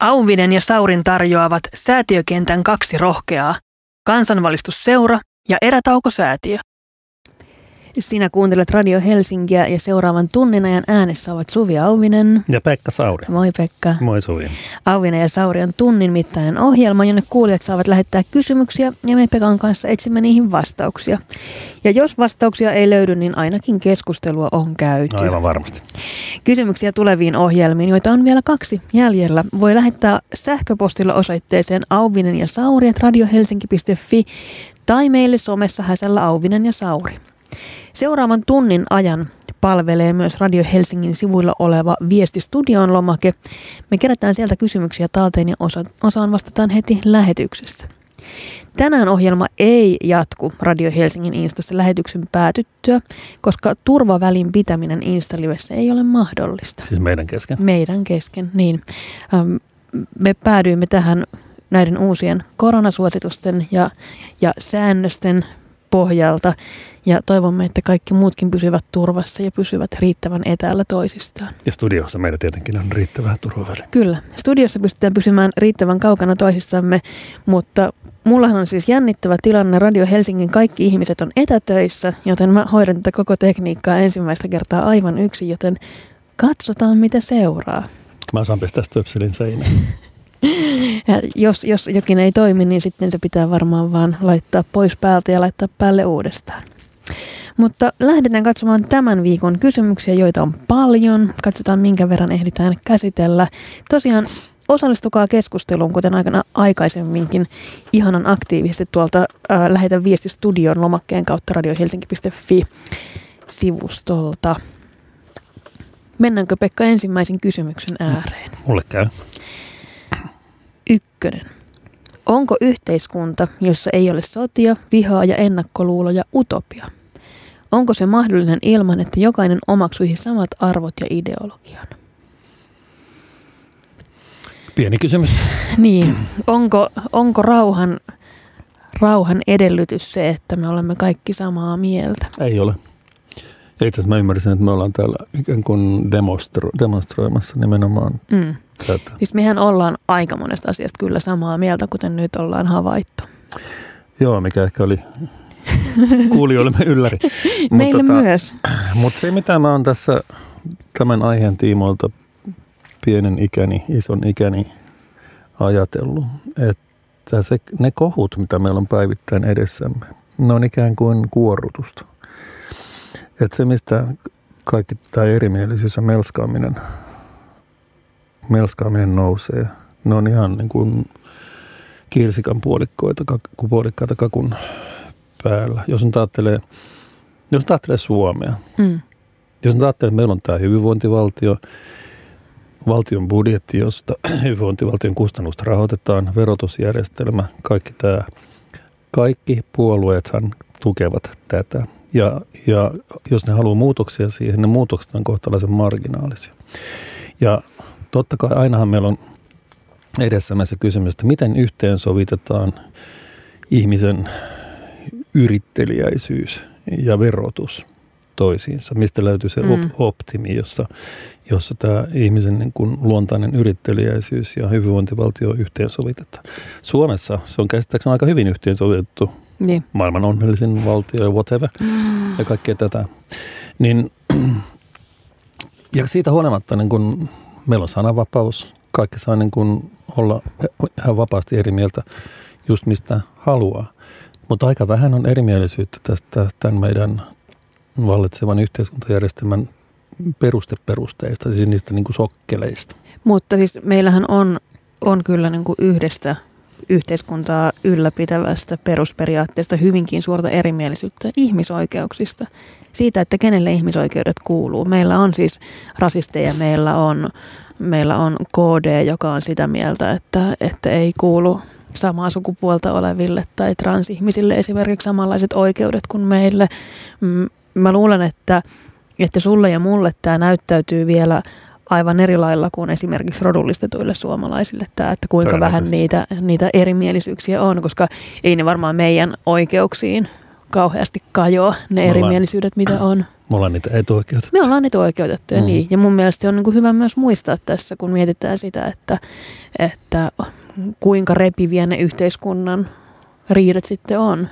Auvinen ja Saurin tarjoavat säätiökentän kaksi rohkeaa, kansanvalistusseura ja erätaukosäätiö. Sinä kuuntelet Radio Helsinkiä ja seuraavan tunnin ajan äänessä ovat Suvi Auvinen. Ja Pekka Sauri. Moi Pekka. Moi Suvi. Auvinen ja Sauri on tunnin mittainen ohjelma, jonne kuulijat saavat lähettää kysymyksiä ja me Pekan kanssa etsimme niihin vastauksia. Ja jos vastauksia ei löydy, niin ainakin keskustelua on käyty. No aivan varmasti. Kysymyksiä tuleviin ohjelmiin, joita on vielä kaksi jäljellä, voi lähettää sähköpostilla osoitteeseen auvinen ja sauri radiohelsinki.fi tai meille somessa häsällä Auvinen ja Sauri. Seuraavan tunnin ajan palvelee myös Radio Helsingin sivuilla oleva Viesti Studioon lomake. Me kerätään sieltä kysymyksiä talteen ja osa, osaan vastataan heti lähetyksessä. Tänään ohjelma ei jatku Radio Helsingin Instassa lähetyksen päätyttyä, koska turvavälin pitäminen Insta-livessä ei ole mahdollista. Siis meidän kesken? Meidän kesken, niin. Me päädyimme tähän näiden uusien koronasuositusten ja, ja säännösten pohjalta ja toivomme, että kaikki muutkin pysyvät turvassa ja pysyvät riittävän etäällä toisistaan. Ja studiossa meillä tietenkin on riittävä turvaväli. Kyllä, studiossa pystytään pysymään riittävän kaukana toisistamme, mutta mullahan on siis jännittävä tilanne. Radio Helsingin kaikki ihmiset on etätöissä, joten mä hoidan tätä koko tekniikkaa ensimmäistä kertaa aivan yksin, joten katsotaan mitä seuraa. Mä saan pistää stöpselin seinään. Ja jos, jos jokin ei toimi, niin sitten se pitää varmaan vaan laittaa pois päältä ja laittaa päälle uudestaan. Mutta lähdetään katsomaan tämän viikon kysymyksiä, joita on paljon. Katsotaan, minkä verran ehditään käsitellä. Tosiaan osallistukaa keskusteluun, kuten aikana aikaisemminkin, ihanan aktiivisesti tuolta ää, Lähetä viesti studion lomakkeen kautta radiohelsinki.fi sivustolta. Mennäänkö Pekka ensimmäisen kysymyksen ääreen? Mulle käy. Ykkönen. Onko yhteiskunta, jossa ei ole sotia, vihaa ja ennakkoluuloja utopia? Onko se mahdollinen ilman, että jokainen omaksuisi samat arvot ja ideologian? Pieni kysymys. Niin, onko, onko rauhan, rauhan edellytys se, että me olemme kaikki samaa mieltä? Ei ole. Ja itse asiassa mä ymmärsin, että me ollaan täällä ikään kuin demostro, demonstroimassa nimenomaan mm. tätä. Siis mehän ollaan aika monesta asiasta kyllä samaa mieltä, kuten nyt ollaan havaittu. Joo, mikä ehkä oli kuulijoillemme ylläri. Meille tota, myös. Mutta se, mitä mä oon tässä tämän aiheen tiimoilta pienen ikäni, ison ikäni ajatellut, että se, ne kohut, mitä meillä on päivittäin edessämme, ne on ikään kuin kuorrutusta. Että se, mistä kaikki tämä erimielisyys ja melskaaminen, melskaaminen nousee, ne on ihan niin kuin kirsikan puolikkoita, puolikkaita kakun päällä. Jos nyt ajattelee, jos nyt ajattelee Suomea, mm. jos nyt ajattelee, että meillä on tämä hyvinvointivaltio, valtion budjetti, josta hyvinvointivaltion kustannusta rahoitetaan, verotusjärjestelmä, kaikki tämä. Kaikki puolueethan tukevat tätä. Ja, ja jos ne haluaa muutoksia siihen, ne muutokset on kohtalaisen marginaalisia. Ja totta kai ainahan meillä on edessämme se kysymys, että miten yhteensovitetaan ihmisen yritteliäisyys ja verotus toisiinsa. Mistä löytyy se mm. optimi, jossa, jossa tämä ihmisen niin kuin luontainen yritteliäisyys ja hyvinvointivaltio yhteensovitetaan. Suomessa se on käsittääkseni aika hyvin yhteensovitettu. Niin. Maailman onnellisin valtio ja whatever mm. ja kaikkea tätä. Niin, ja siitä huolimatta niin kun meillä on sananvapaus. Kaikki saa niin kun olla ihan vapaasti eri mieltä just mistä haluaa. Mutta aika vähän on erimielisyyttä tästä tämän meidän vallitsevan yhteiskuntajärjestelmän perusteperusteista, siis niistä niin kuin sokkeleista. Mutta siis meillähän on, on kyllä niin kuin yhdestä yhteiskuntaa ylläpitävästä perusperiaatteesta hyvinkin suurta erimielisyyttä ihmisoikeuksista. Siitä, että kenelle ihmisoikeudet kuuluu. Meillä on siis rasisteja, meillä on, meillä on KD, joka on sitä mieltä, että, että ei kuulu samaa sukupuolta oleville tai transihmisille esimerkiksi samanlaiset oikeudet kuin meille. Mm, mä luulen, että, että sulle ja mulle tämä näyttäytyy vielä aivan eri lailla kuin esimerkiksi rodullistetuille suomalaisille tämä, että kuinka vähän niitä, niitä erimielisyyksiä on, koska ei ne varmaan meidän oikeuksiin kauheasti kajoa, ne erimielisyydet, mitä on. Me ollaan niitä etuoikeutettuja. Me ollaan etuoikeutettuja, mm. niin. Ja mun mielestä on niin kuin hyvä myös muistaa tässä, kun mietitään sitä, että, että kuinka repiviä ne yhteiskunnan riidat sitten on.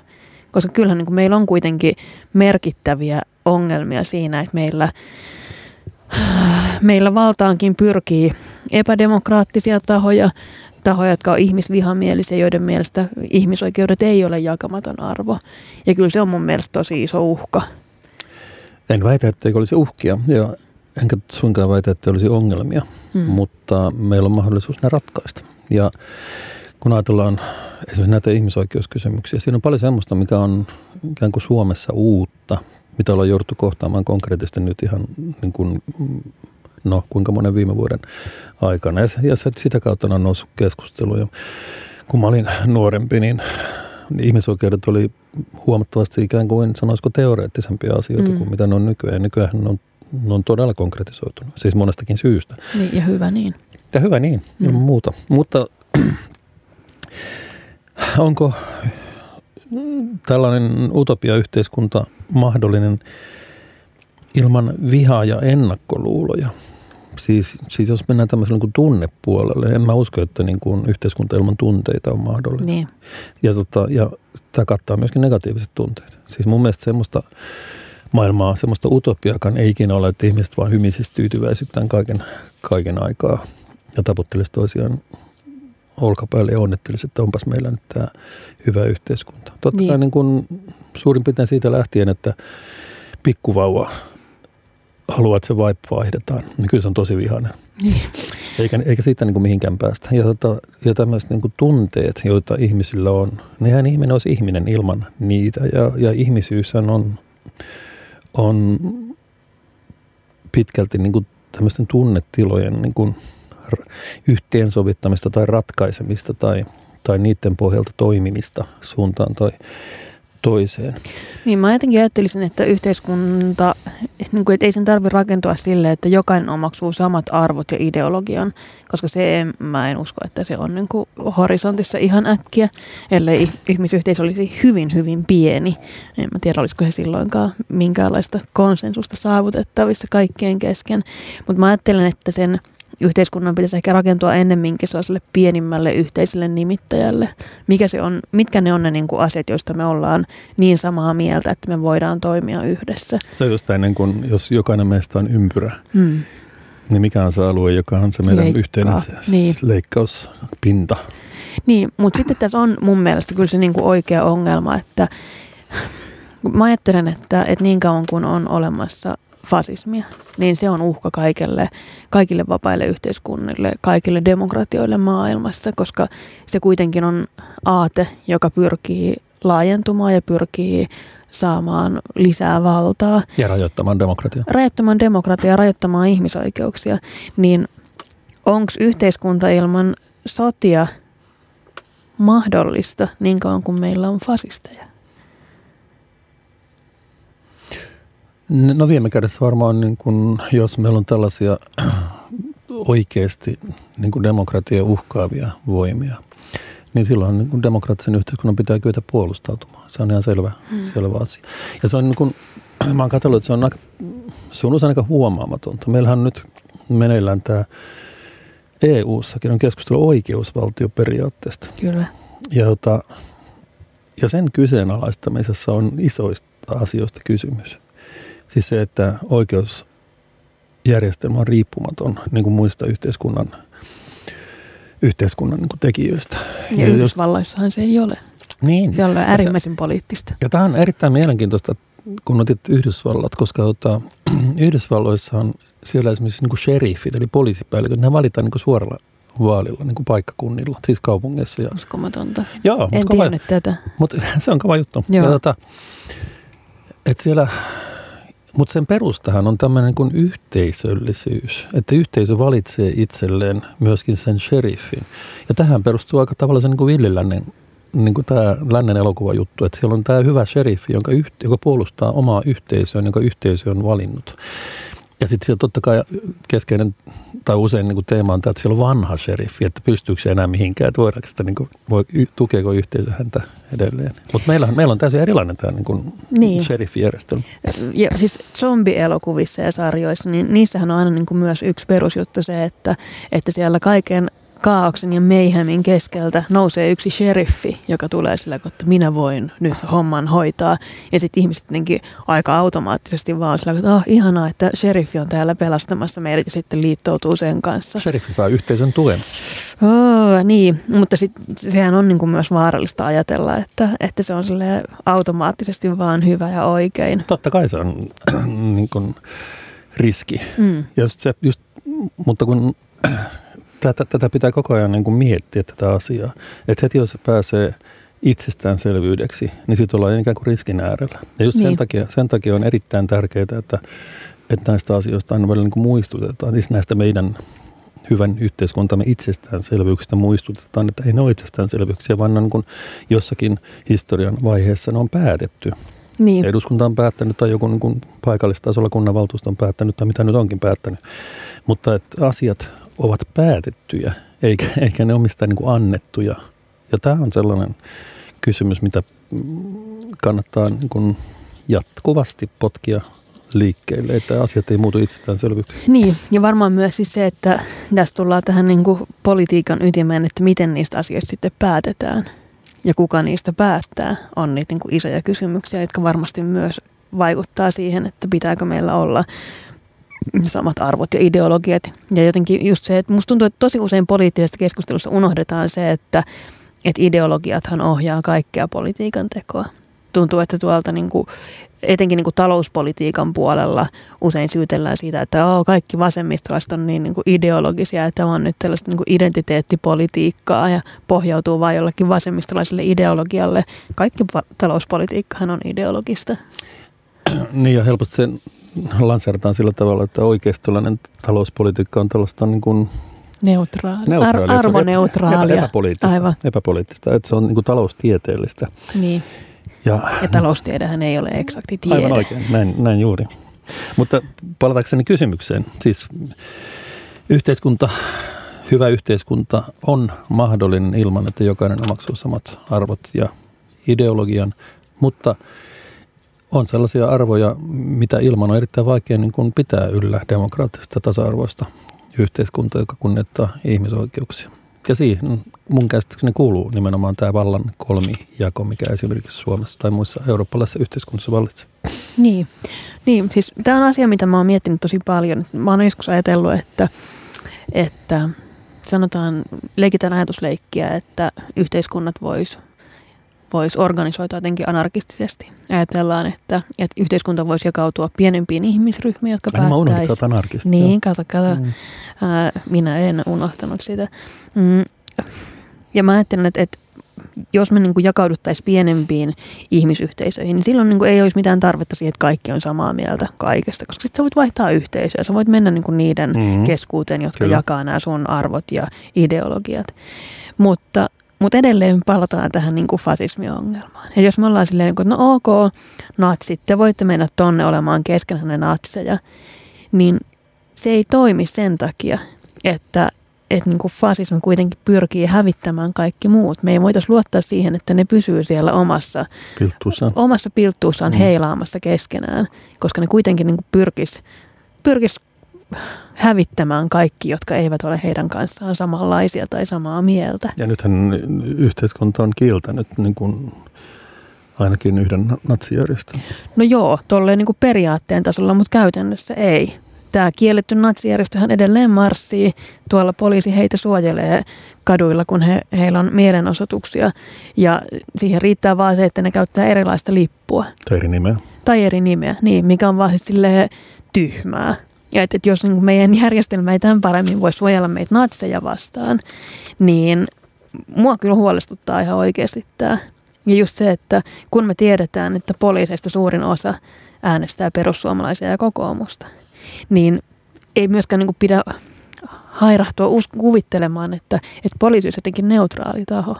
Koska kyllähän niin kuin meillä on kuitenkin merkittäviä ongelmia siinä, että meillä, meillä valtaankin pyrkii epädemokraattisia tahoja, tahoja, jotka on ihmisvihamielisiä, joiden mielestä ihmisoikeudet ei ole jakamaton arvo. Ja kyllä se on mun mielestä tosi iso uhka. En väitä, että olisi uhkia, ja enkä suinkaan väitä, että olisi ongelmia, hmm. mutta meillä on mahdollisuus ne ratkaista. Ja kun ajatellaan esimerkiksi näitä ihmisoikeuskysymyksiä, siinä on paljon semmoista, mikä on ikään kuin Suomessa uutta, mitä ollaan jouduttu kohtaamaan konkreettisesti nyt ihan niin kuin, no kuinka monen viime vuoden aikana. Ja, ja sitä kautta on noussut keskusteluja. Kun mä olin nuorempi, niin ihmisoikeudet oli huomattavasti ikään kuin, sanoisiko teoreettisempia asioita mm. kuin mitä ne on nykyään. Ja nykyään ne on, ne on todella konkretisoitunut, siis monestakin syystä. Niin, ja hyvä niin. Ja hyvä niin, mm. muuta. Mutta onko tällainen utopia-yhteiskunta mahdollinen ilman vihaa ja ennakkoluuloja? Siis, siis jos mennään tämmöiselle niin tunnepuolelle, en mä usko, että niin kuin yhteiskunta ilman tunteita on mahdollinen. Niin. Ja, tota, ja tämä kattaa myöskin negatiiviset tunteet. Siis mun mielestä semmoista maailmaa, semmoista utopiakaan ei ikinä ole, että ihmiset vaan hymisistä tyytyväisyyttään kaiken, kaiken aikaa ja taputtelisi toisiaan olkapäälle ja onnettelisi, että onpas meillä nyt tämä hyvä yhteiskunta. Totta niin. kai niin kuin suurin piirtein siitä lähtien, että pikkuvauva haluaa, että se vibe vaihdetaan, niin kyllä se on tosi vihainen. Niin. Eikä, eikä siitä niin kuin mihinkään päästä. Ja, tota, ja tämmöiset niin kuin tunteet, joita ihmisillä on, nehän ihminen olisi ihminen ilman niitä. Ja, ja ihmisyys on, on pitkälti niin kuin tämmöisten tunnetilojen niin kuin yhteensovittamista tai ratkaisemista tai, tai niiden pohjalta toimimista suuntaan tai toiseen. Niin mä jotenkin ajattelisin, että yhteiskunta, niin kuin, että ei sen tarvitse rakentua sille, että jokainen omaksuu samat arvot ja ideologian, koska se mä en usko, että se on niin kuin horisontissa ihan äkkiä, ellei ihmisyhteisö olisi hyvin, hyvin pieni. En mä tiedä, olisiko he silloinkaan minkäänlaista konsensusta saavutettavissa kaikkien kesken, mutta mä ajattelen, että sen yhteiskunnan pitäisi ehkä rakentua ennemminkin sellaiselle pienimmälle yhteiselle nimittäjälle. Mikä se on, mitkä ne on ne niin kuin asiat, joista me ollaan niin samaa mieltä, että me voidaan toimia yhdessä. Se on just ennen kuin, jos jokainen meistä on ympyrä, hmm. niin mikä on se alue, joka on se meidän Leikkaa. yhteinen niin. leikkauspinta. Niin, mutta sitten tässä on mun mielestä kyllä se niin kuin oikea ongelma, että mä ajattelen, että, että niin kauan kuin on olemassa fasismia, niin se on uhka kaikille, kaikille vapaille yhteiskunnille, kaikille demokratioille maailmassa, koska se kuitenkin on aate, joka pyrkii laajentumaan ja pyrkii saamaan lisää valtaa. Ja rajoittamaan demokratiaa. Rajoittamaan demokratiaa, rajoittamaan ihmisoikeuksia. Niin onko yhteiskunta ilman sotia mahdollista niin kauan kuin meillä on fasisteja? No viime kädessä varmaan, niin kun, jos meillä on tällaisia oikeasti niin kuin demokratia uhkaavia voimia, niin silloin niin kuin demokraattisen yhteiskunnan pitää kyetä puolustautumaan. Se on ihan selvä, hmm. selvä asia. Ja se on niin kuin, mä oon katsellut, että se on, aika, se on usein aika huomaamatonta. Meillähän nyt meneillään tämä EU-sakin on keskustelu oikeusvaltioperiaatteesta. Kyllä. Ja, jota, ja sen kyseenalaistamisessa on isoista asioista kysymys. Siis se, että oikeusjärjestelmä on riippumaton niin kuin muista yhteiskunnan, yhteiskunnan niin kuin tekijöistä. Ja, ja Yhdysvalloissahan se ei ole. Niin. Se on äärimmäisen poliittista. Ja tämä on erittäin mielenkiintoista, kun otit Yhdysvallat, koska ota, Yhdysvalloissa on siellä esimerkiksi niin kuin sheriffit, eli poliisipäälliköt, ne valitaan niin kuin suoralla vaalilla niin kuin paikkakunnilla, siis kaupungeissa. Ja... Uskomatonta. Joo, en tiennyt tätä. Mutta se on kova juttu. Joo. Ja, tota, että siellä mutta sen perustahan on tämmöinen kuin yhteisöllisyys, että yhteisö valitsee itselleen myöskin sen sheriffin. Ja tähän perustuu aika tavalla se niin kuin villilännen, niin kuin tämä lännen juttu, että siellä on tämä hyvä sheriffi, jonka, joka puolustaa omaa yhteisöä, jonka yhteisö on valinnut. Ja sitten siellä totta kai keskeinen tai usein niin kuin teema on tämä, että siellä on vanha sheriffi, että pystyykö se enää mihinkään, että voidaanko sitä, niin kuin, voi, tukeeko yhteisö häntä edelleen. Mutta meillä, meillä on täysin erilainen tämä niin kuin niin. sheriffijärjestelmä. Ja siis zombielokuvissa ja sarjoissa, niin niissähän on aina niin kuin myös yksi perusjuttu se, että, että siellä kaiken kaauksen ja meihemin keskeltä nousee yksi sheriffi, joka tulee sillä, että minä voin nyt homman hoitaa. Ja sitten ihmiset jotenkin aika automaattisesti vaan sillä, että oh, ihanaa, että sheriffi on täällä pelastamassa meidät ja sitten liittoutuu sen kanssa. Sheriffi saa yhteisön tuen. Oh, niin, mutta sit, sehän on niin kuin myös vaarallista ajatella, että, että se on automaattisesti vaan hyvä ja oikein. Totta kai se on niin kuin riski. Mm. Ja se just, mutta kun tätä, tätä pitää koko ajan niin kuin miettiä tätä asiaa. Että heti jos se pääsee itsestäänselvyydeksi, niin sitten ollaan ikään kuin riskin äärellä. Ja just niin. sen, takia, sen takia on erittäin tärkeää, että, että näistä asioista aina välillä niin muistutetaan. Siis näistä meidän hyvän yhteiskuntamme itsestäänselvyyksistä muistutetaan, että ei ne ole itsestäänselvyyksiä, vaan on niin kuin jossakin historian vaiheessa ne on päätetty. Niin. Eduskunta on päättänyt tai joku niin kuin paikallistasolla kunnanvaltuusto on päättänyt tai mitä nyt onkin päättänyt. Mutta että asiat ovat päätettyjä, eikä, eikä ne ole mistään niin annettuja. Ja tämä on sellainen kysymys, mitä kannattaa niin kuin jatkuvasti potkia liikkeelle, että asiat ei muutu itsestäänselvyyksiä. Niin, ja varmaan myös siis se, että tässä tullaan tähän niin kuin politiikan ytimeen, että miten niistä asioista sitten päätetään ja kuka niistä päättää, on niitä niin kuin isoja kysymyksiä, jotka varmasti myös vaikuttaa siihen, että pitääkö meillä olla samat arvot ja ideologiat. Ja jotenkin just se, että musta tuntuu, että tosi usein poliittisessa keskustelussa unohdetaan se, että, että ideologiathan ohjaa kaikkea politiikan tekoa. Tuntuu, että tuolta niin kuin, etenkin niin kuin talouspolitiikan puolella usein syytellään siitä, että oh, kaikki vasemmistolaiset on niin, niin kuin ideologisia, että tämä on nyt tällaista niin kuin identiteettipolitiikkaa ja pohjautuu vain jollekin vasemmistolaiselle ideologialle. Kaikki talouspolitiikkahan on ideologista. Niin ja helposti sen lanseerataan sillä tavalla, että oikeistolainen talouspolitiikka on tällaista niin kuin Neutraali. Neutraali. Ar- arvoneutraalia. Epä, epäpoliittista. Aivan. epäpoliittista. Että se on niin kuin taloustieteellistä. Niin. Ja, ja taloustiedehän ei ole eksakti tiede. Aivan oikein, näin, näin juuri. Mutta palatakseni kysymykseen. Siis yhteiskunta, hyvä yhteiskunta on mahdollinen ilman, että jokainen omaksuu samat arvot ja ideologian, mutta – on sellaisia arvoja, mitä ilman on erittäin vaikea niin kuin pitää yllä demokraattista tasa-arvoista yhteiskuntaa, joka kunnioittaa ihmisoikeuksia. Ja siihen mun käsitykseni kuuluu nimenomaan tämä vallan kolmijako, mikä esimerkiksi Suomessa tai muissa eurooppalaisissa yhteiskunnissa vallitsee. Niin. niin, siis tämä on asia, mitä mä oon miettinyt tosi paljon. Mä oon joskus ajatellut, että, että sanotaan, leikitään ajatusleikkiä, että yhteiskunnat vois voisi organisoitua jotenkin anarkistisesti. Ajatellaan, että, että yhteiskunta voisi jakautua pienempiin ihmisryhmiin, jotka. Mä unohdin, että anarkisti. Niin, kato, kato. Mm. Ää, minä en unohtanut sitä. Mm. Ja mä ajattelen, että, että jos me niin kuin jakauduttaisiin pienempiin ihmisyhteisöihin, niin silloin niin kuin ei olisi mitään tarvetta siihen, että kaikki on samaa mieltä kaikesta, koska sitten sä voit vaihtaa yhteisöä, sä voit mennä niin kuin niiden mm-hmm. keskuuteen, jotka Kyllä. jakaa nämä sun arvot ja ideologiat. Mutta mutta edelleen palataan tähän niin kuin fasismiongelmaan. Ja jos me ollaan silleen, että no ok, natsit, te voitte mennä tonne olemaan keskenään ne natseja, niin se ei toimi sen takia, että, että niin kuin fasismi kuitenkin pyrkii hävittämään kaikki muut. Me ei voitaisiin luottaa siihen, että ne pysyy siellä omassa pilttuussaan, omassa pilttuussaan mm. heilaamassa keskenään, koska ne kuitenkin niin pyrkis, pyrkis hävittämään kaikki, jotka eivät ole heidän kanssaan samanlaisia tai samaa mieltä. Ja nythän yhteiskunta on kieltänyt niin kuin ainakin yhden natsijärjestön. No joo, tolleen niin kuin periaatteen tasolla, mutta käytännössä ei. Tämä kielletty natsijärjestöhän edelleen marssii. Tuolla poliisi heitä suojelee kaduilla, kun he, heillä on mielenosoituksia. Ja siihen riittää vaan se, että ne käyttää erilaista lippua. Tai eri nimeä. Tai eri nimeä, niin, mikä on vaan siis tyhmää. Ja että, että jos niin meidän järjestelmä ei tämän paremmin voi suojella meitä natseja vastaan, niin mua kyllä huolestuttaa ihan oikeasti tämä. Ja just se, että kun me tiedetään, että poliiseista suurin osa äänestää perussuomalaisia ja kokoomusta, niin ei myöskään niin pidä hairahtua kuvittelemaan, että, että poliisi olisi jotenkin neutraali taho.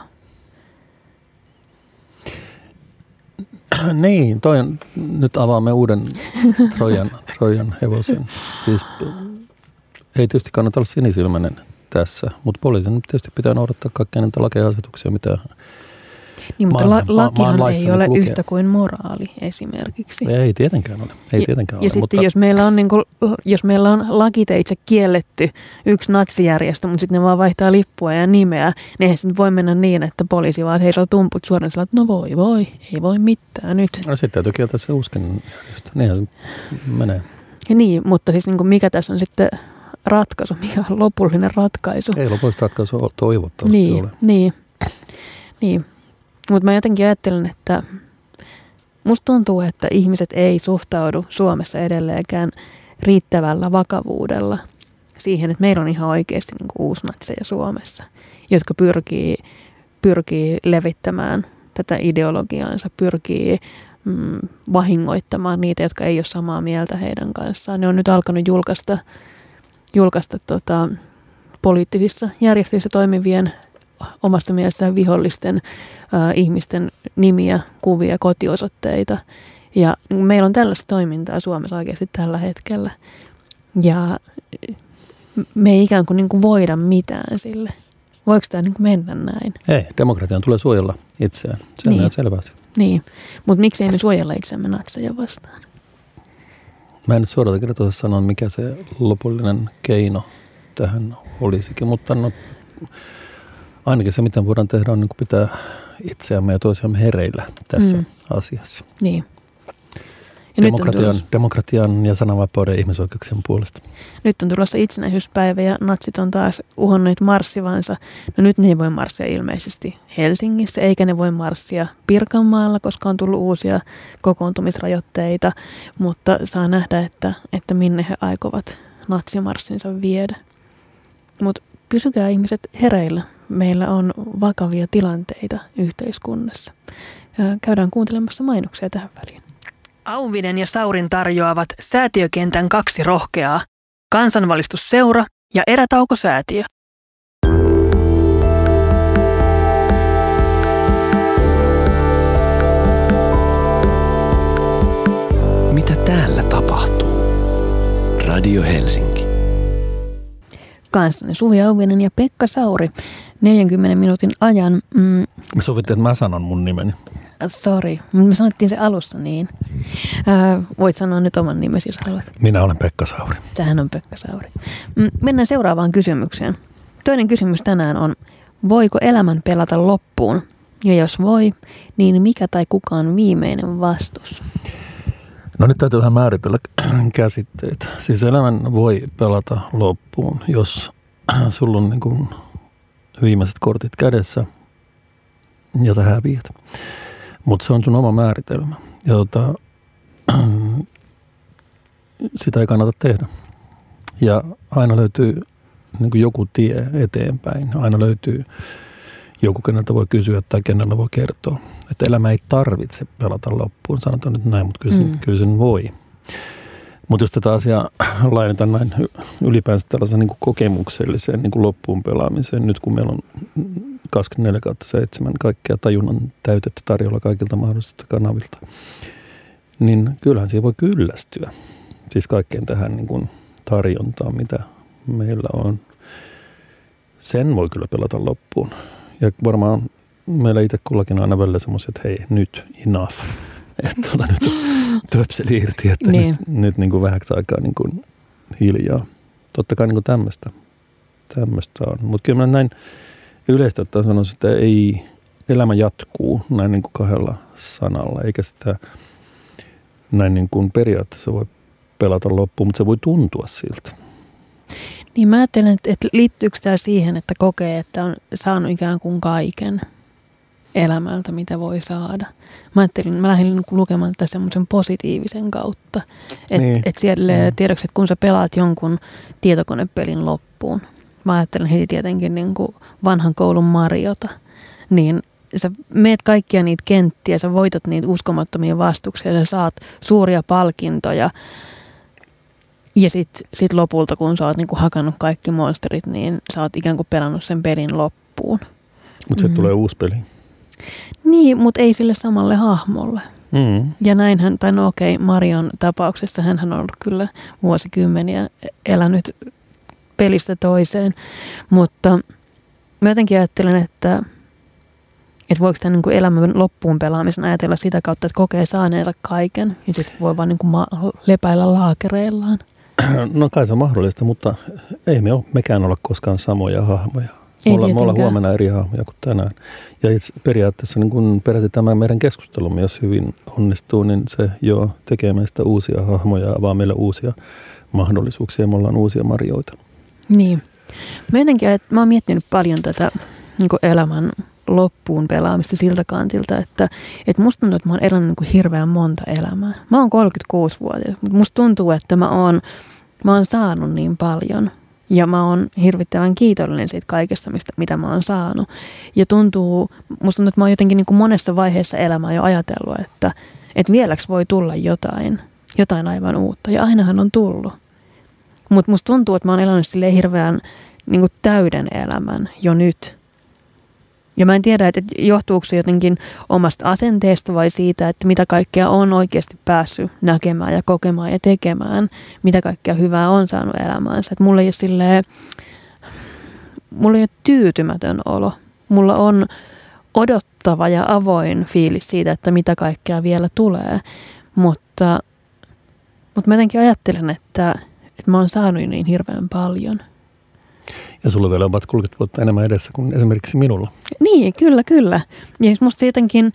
niin, toi on, nyt avaamme uuden Trojan, Trojan hevosen. Siis ei tietysti kannata olla sinisilmäinen tässä, mutta poliisin tietysti pitää noudattaa kaikkia niitä lakeasetuksia, mitä niin, mutta la- lakihan maan ei ole lukee. yhtä kuin moraali esimerkiksi. Ei tietenkään ole. Ei tietenkään ja, ole, ja sitten mutta... jos, meillä on, niin kuin, jos meillä on lakiteitse kielletty yksi natsijärjestö, mutta sitten ne vaan vaihtaa lippua ja nimeä, niin eihän se voi mennä niin, että poliisi vaan heillä on tumput suoraan että no voi voi, ei voi mitään nyt. No sitten täytyy kieltää se usken järjestö. Niinhän se menee. Ja niin, mutta siis niin kuin mikä tässä on sitten ratkaisu, mikä on lopullinen ratkaisu? Ei lopullista ratkaisua toivottavasti niin, ole. Niin, niin. Mutta mä jotenkin ajattelen, että musta tuntuu, että ihmiset ei suhtaudu Suomessa edelleenkään riittävällä vakavuudella siihen, että meillä on ihan oikeasti niin uusnatseja Suomessa, jotka pyrkii, pyrkii levittämään tätä ideologiaansa, pyrkii mm, vahingoittamaan niitä, jotka ei ole samaa mieltä heidän kanssaan. Ne on nyt alkanut julkaista, julkaista tota, poliittisissa järjestöissä toimivien omasta mielestään vihollisten äh, ihmisten nimiä, kuvia, kotiosoitteita. Ja meillä on tällaista toimintaa Suomessa oikeasti tällä hetkellä. Ja me ei ikään kuin, niin kuin voida mitään sille. Voiko tämä niin kuin mennä näin? Ei, demokratian tulee suojella itseään. Se niin. on selvä asia. Niin, mutta miksi emme suojella itseämme natseja vastaan? Mä en nyt suorata kertoa sanoa, mikä se lopullinen keino tähän olisikin, mutta no, ainakin se, mitä voidaan tehdä, on niin pitää itseämme ja toisiamme hereillä tässä mm. asiassa. Niin. Ja demokratian, demokratian ja sananvapauden ja ihmisoikeuksien puolesta. Nyt on tulossa itsenäisyyspäivä ja natsit on taas uhonneet marssivansa. No nyt ne ei voi marssia ilmeisesti Helsingissä, eikä ne voi marssia Pirkanmaalla, koska on tullut uusia kokoontumisrajoitteita. Mutta saa nähdä, että, että minne he aikovat natsimarssinsa viedä. Mutta pysykää ihmiset hereillä meillä on vakavia tilanteita yhteiskunnassa. Käydään kuuntelemassa mainoksia tähän väliin. Auvinen ja Saurin tarjoavat säätiökentän kaksi rohkeaa, kansanvalistusseura ja erätaukosäätiö. Mitä täällä tapahtuu? Radio Helsinki. Kanssani Suvi Auvinen ja Pekka Sauri. 40 minuutin ajan. Mm, me sovittiin, että mä sanon mun nimeni. Sorry, me sanottiin se alussa niin. Äh, voit sanoa nyt oman nimesi, jos haluat. Minä olen Pekka Sauri. Tähän on Pekka Sauri. Mm, mennään seuraavaan kysymykseen. Toinen kysymys tänään on, voiko elämän pelata loppuun? Ja jos voi, niin mikä tai kuka on viimeinen vastus? No nyt täytyy vähän määritellä käsitteitä. Siis elämän voi pelata loppuun, jos sulla on niin kuin viimeiset kortit kädessä ja sä häviät. Mutta se on sun oma määritelmä. Ja tota, sitä ei kannata tehdä. Ja aina löytyy niin kuin joku tie eteenpäin. Aina löytyy joku, keneltä voi kysyä tai kenellä voi kertoa. Että elämä ei tarvitse pelata loppuun, sanotaan nyt näin, mutta kyllä sen, mm. kyllä sen voi. Mutta jos tätä asiaa laajennetaan näin ylipäänsä tällaisen niin kokemukselliseen niin kuin loppuun pelaamiseen, nyt kun meillä on 24 7 kaikkea tajunnan täytettä tarjolla kaikilta mahdollisilta kanavilta, niin kyllähän siihen voi kyllästyä. Siis kaikkeen tähän niin kuin tarjontaan, mitä meillä on. Sen voi kyllä pelata loppuun. Ja varmaan meillä itse kullakin on aina välillä semmoiset, että hei, nyt enough että tuota, nyt töpseli irti, että niin. nyt, nyt niin kuin vähäksi aikaa niin kuin hiljaa. Totta kai niin tämmöistä, tämmöistä on. Mutta kyllä mä näin yleistä ottaen sanoisin, että ei, elämä jatkuu näin niin kuin kahdella sanalla, eikä sitä näin niin kuin periaatteessa voi pelata loppuun, mutta se voi tuntua siltä. Niin mä ajattelen, että liittyykö tämä siihen, että kokee, että on saanut ikään kuin kaiken – elämältä, mitä voi saada. Mä ajattelin, mä lähdin niinku lukemaan tätä semmoisen positiivisen kautta. Että niin. et siellä mm. tiedoksi, että kun sä pelaat jonkun tietokonepelin loppuun, mä ajattelen heti tietenkin niin kuin vanhan koulun Mariota, niin sä meet kaikkia niitä kenttiä, sä voitat niitä uskomattomia vastuksia, sä saat suuria palkintoja. Ja sitten sit lopulta, kun sä oot niinku hakannut kaikki monsterit, niin sä oot ikään kuin pelannut sen pelin loppuun. Mutta se mm. tulee uusi peli. Niin, mutta ei sille samalle hahmolle. Mm. Ja näinhän, tai no okei, Marion tapauksessa hän on ollut kyllä vuosikymmeniä elänyt pelistä toiseen, mutta mä jotenkin ajattelen, että, että voiko tämän niin kuin elämän loppuun pelaamisen ajatella sitä kautta, että kokee saaneensa kaiken ja sitten voi vaan niin kuin ma- lepäillä laakereillaan. No kai se on mahdollista, mutta ei me ole, mekään olla koskaan samoja hahmoja. Ei me, ollaan, me ollaan huomenna eri hahmoja kuin tänään. Ja itse periaatteessa niin kun peräti tämä meidän keskustelumme, jos hyvin onnistuu, niin se jo tekee meistä uusia hahmoja ja avaa meille uusia mahdollisuuksia. Me ollaan uusia marjoita. Niin. Mä jotenkin, että mä oon miettinyt paljon tätä niin elämän loppuun pelaamista siltä kantilta, että, että musta tuntuu, että mä oon elänyt niin kuin hirveän monta elämää. Mä oon 36-vuotias, mutta musta tuntuu, että mä oon, mä oon saanut niin paljon. Ja mä oon hirvittävän kiitollinen siitä kaikesta, mistä, mitä mä oon saanut. Ja tuntuu, musta tuntuu, että mä oon jotenkin niin kuin monessa vaiheessa elämää jo ajatellut, että, että vieläks voi tulla jotain, jotain aivan uutta. Ja ainahan on tullut. Mutta musta tuntuu, että mä oon elänyt silleen hirveän niin kuin täyden elämän jo nyt. Ja mä en tiedä, että johtuuko se jotenkin omasta asenteesta vai siitä, että mitä kaikkea on oikeasti päässyt näkemään ja kokemaan ja tekemään. Mitä kaikkea hyvää on saanut elämäänsä. Että mulla ei ole silleen, mulla ei ole tyytymätön olo. Mulla on odottava ja avoin fiilis siitä, että mitä kaikkea vielä tulee. Mutta, mutta mä jotenkin ajattelen, että, että mä oon saanut niin hirveän paljon. Ja sulla vielä on about 30 vuotta enemmän edessä kuin esimerkiksi minulla. Niin, kyllä, kyllä. Ja siis musta jotenkin,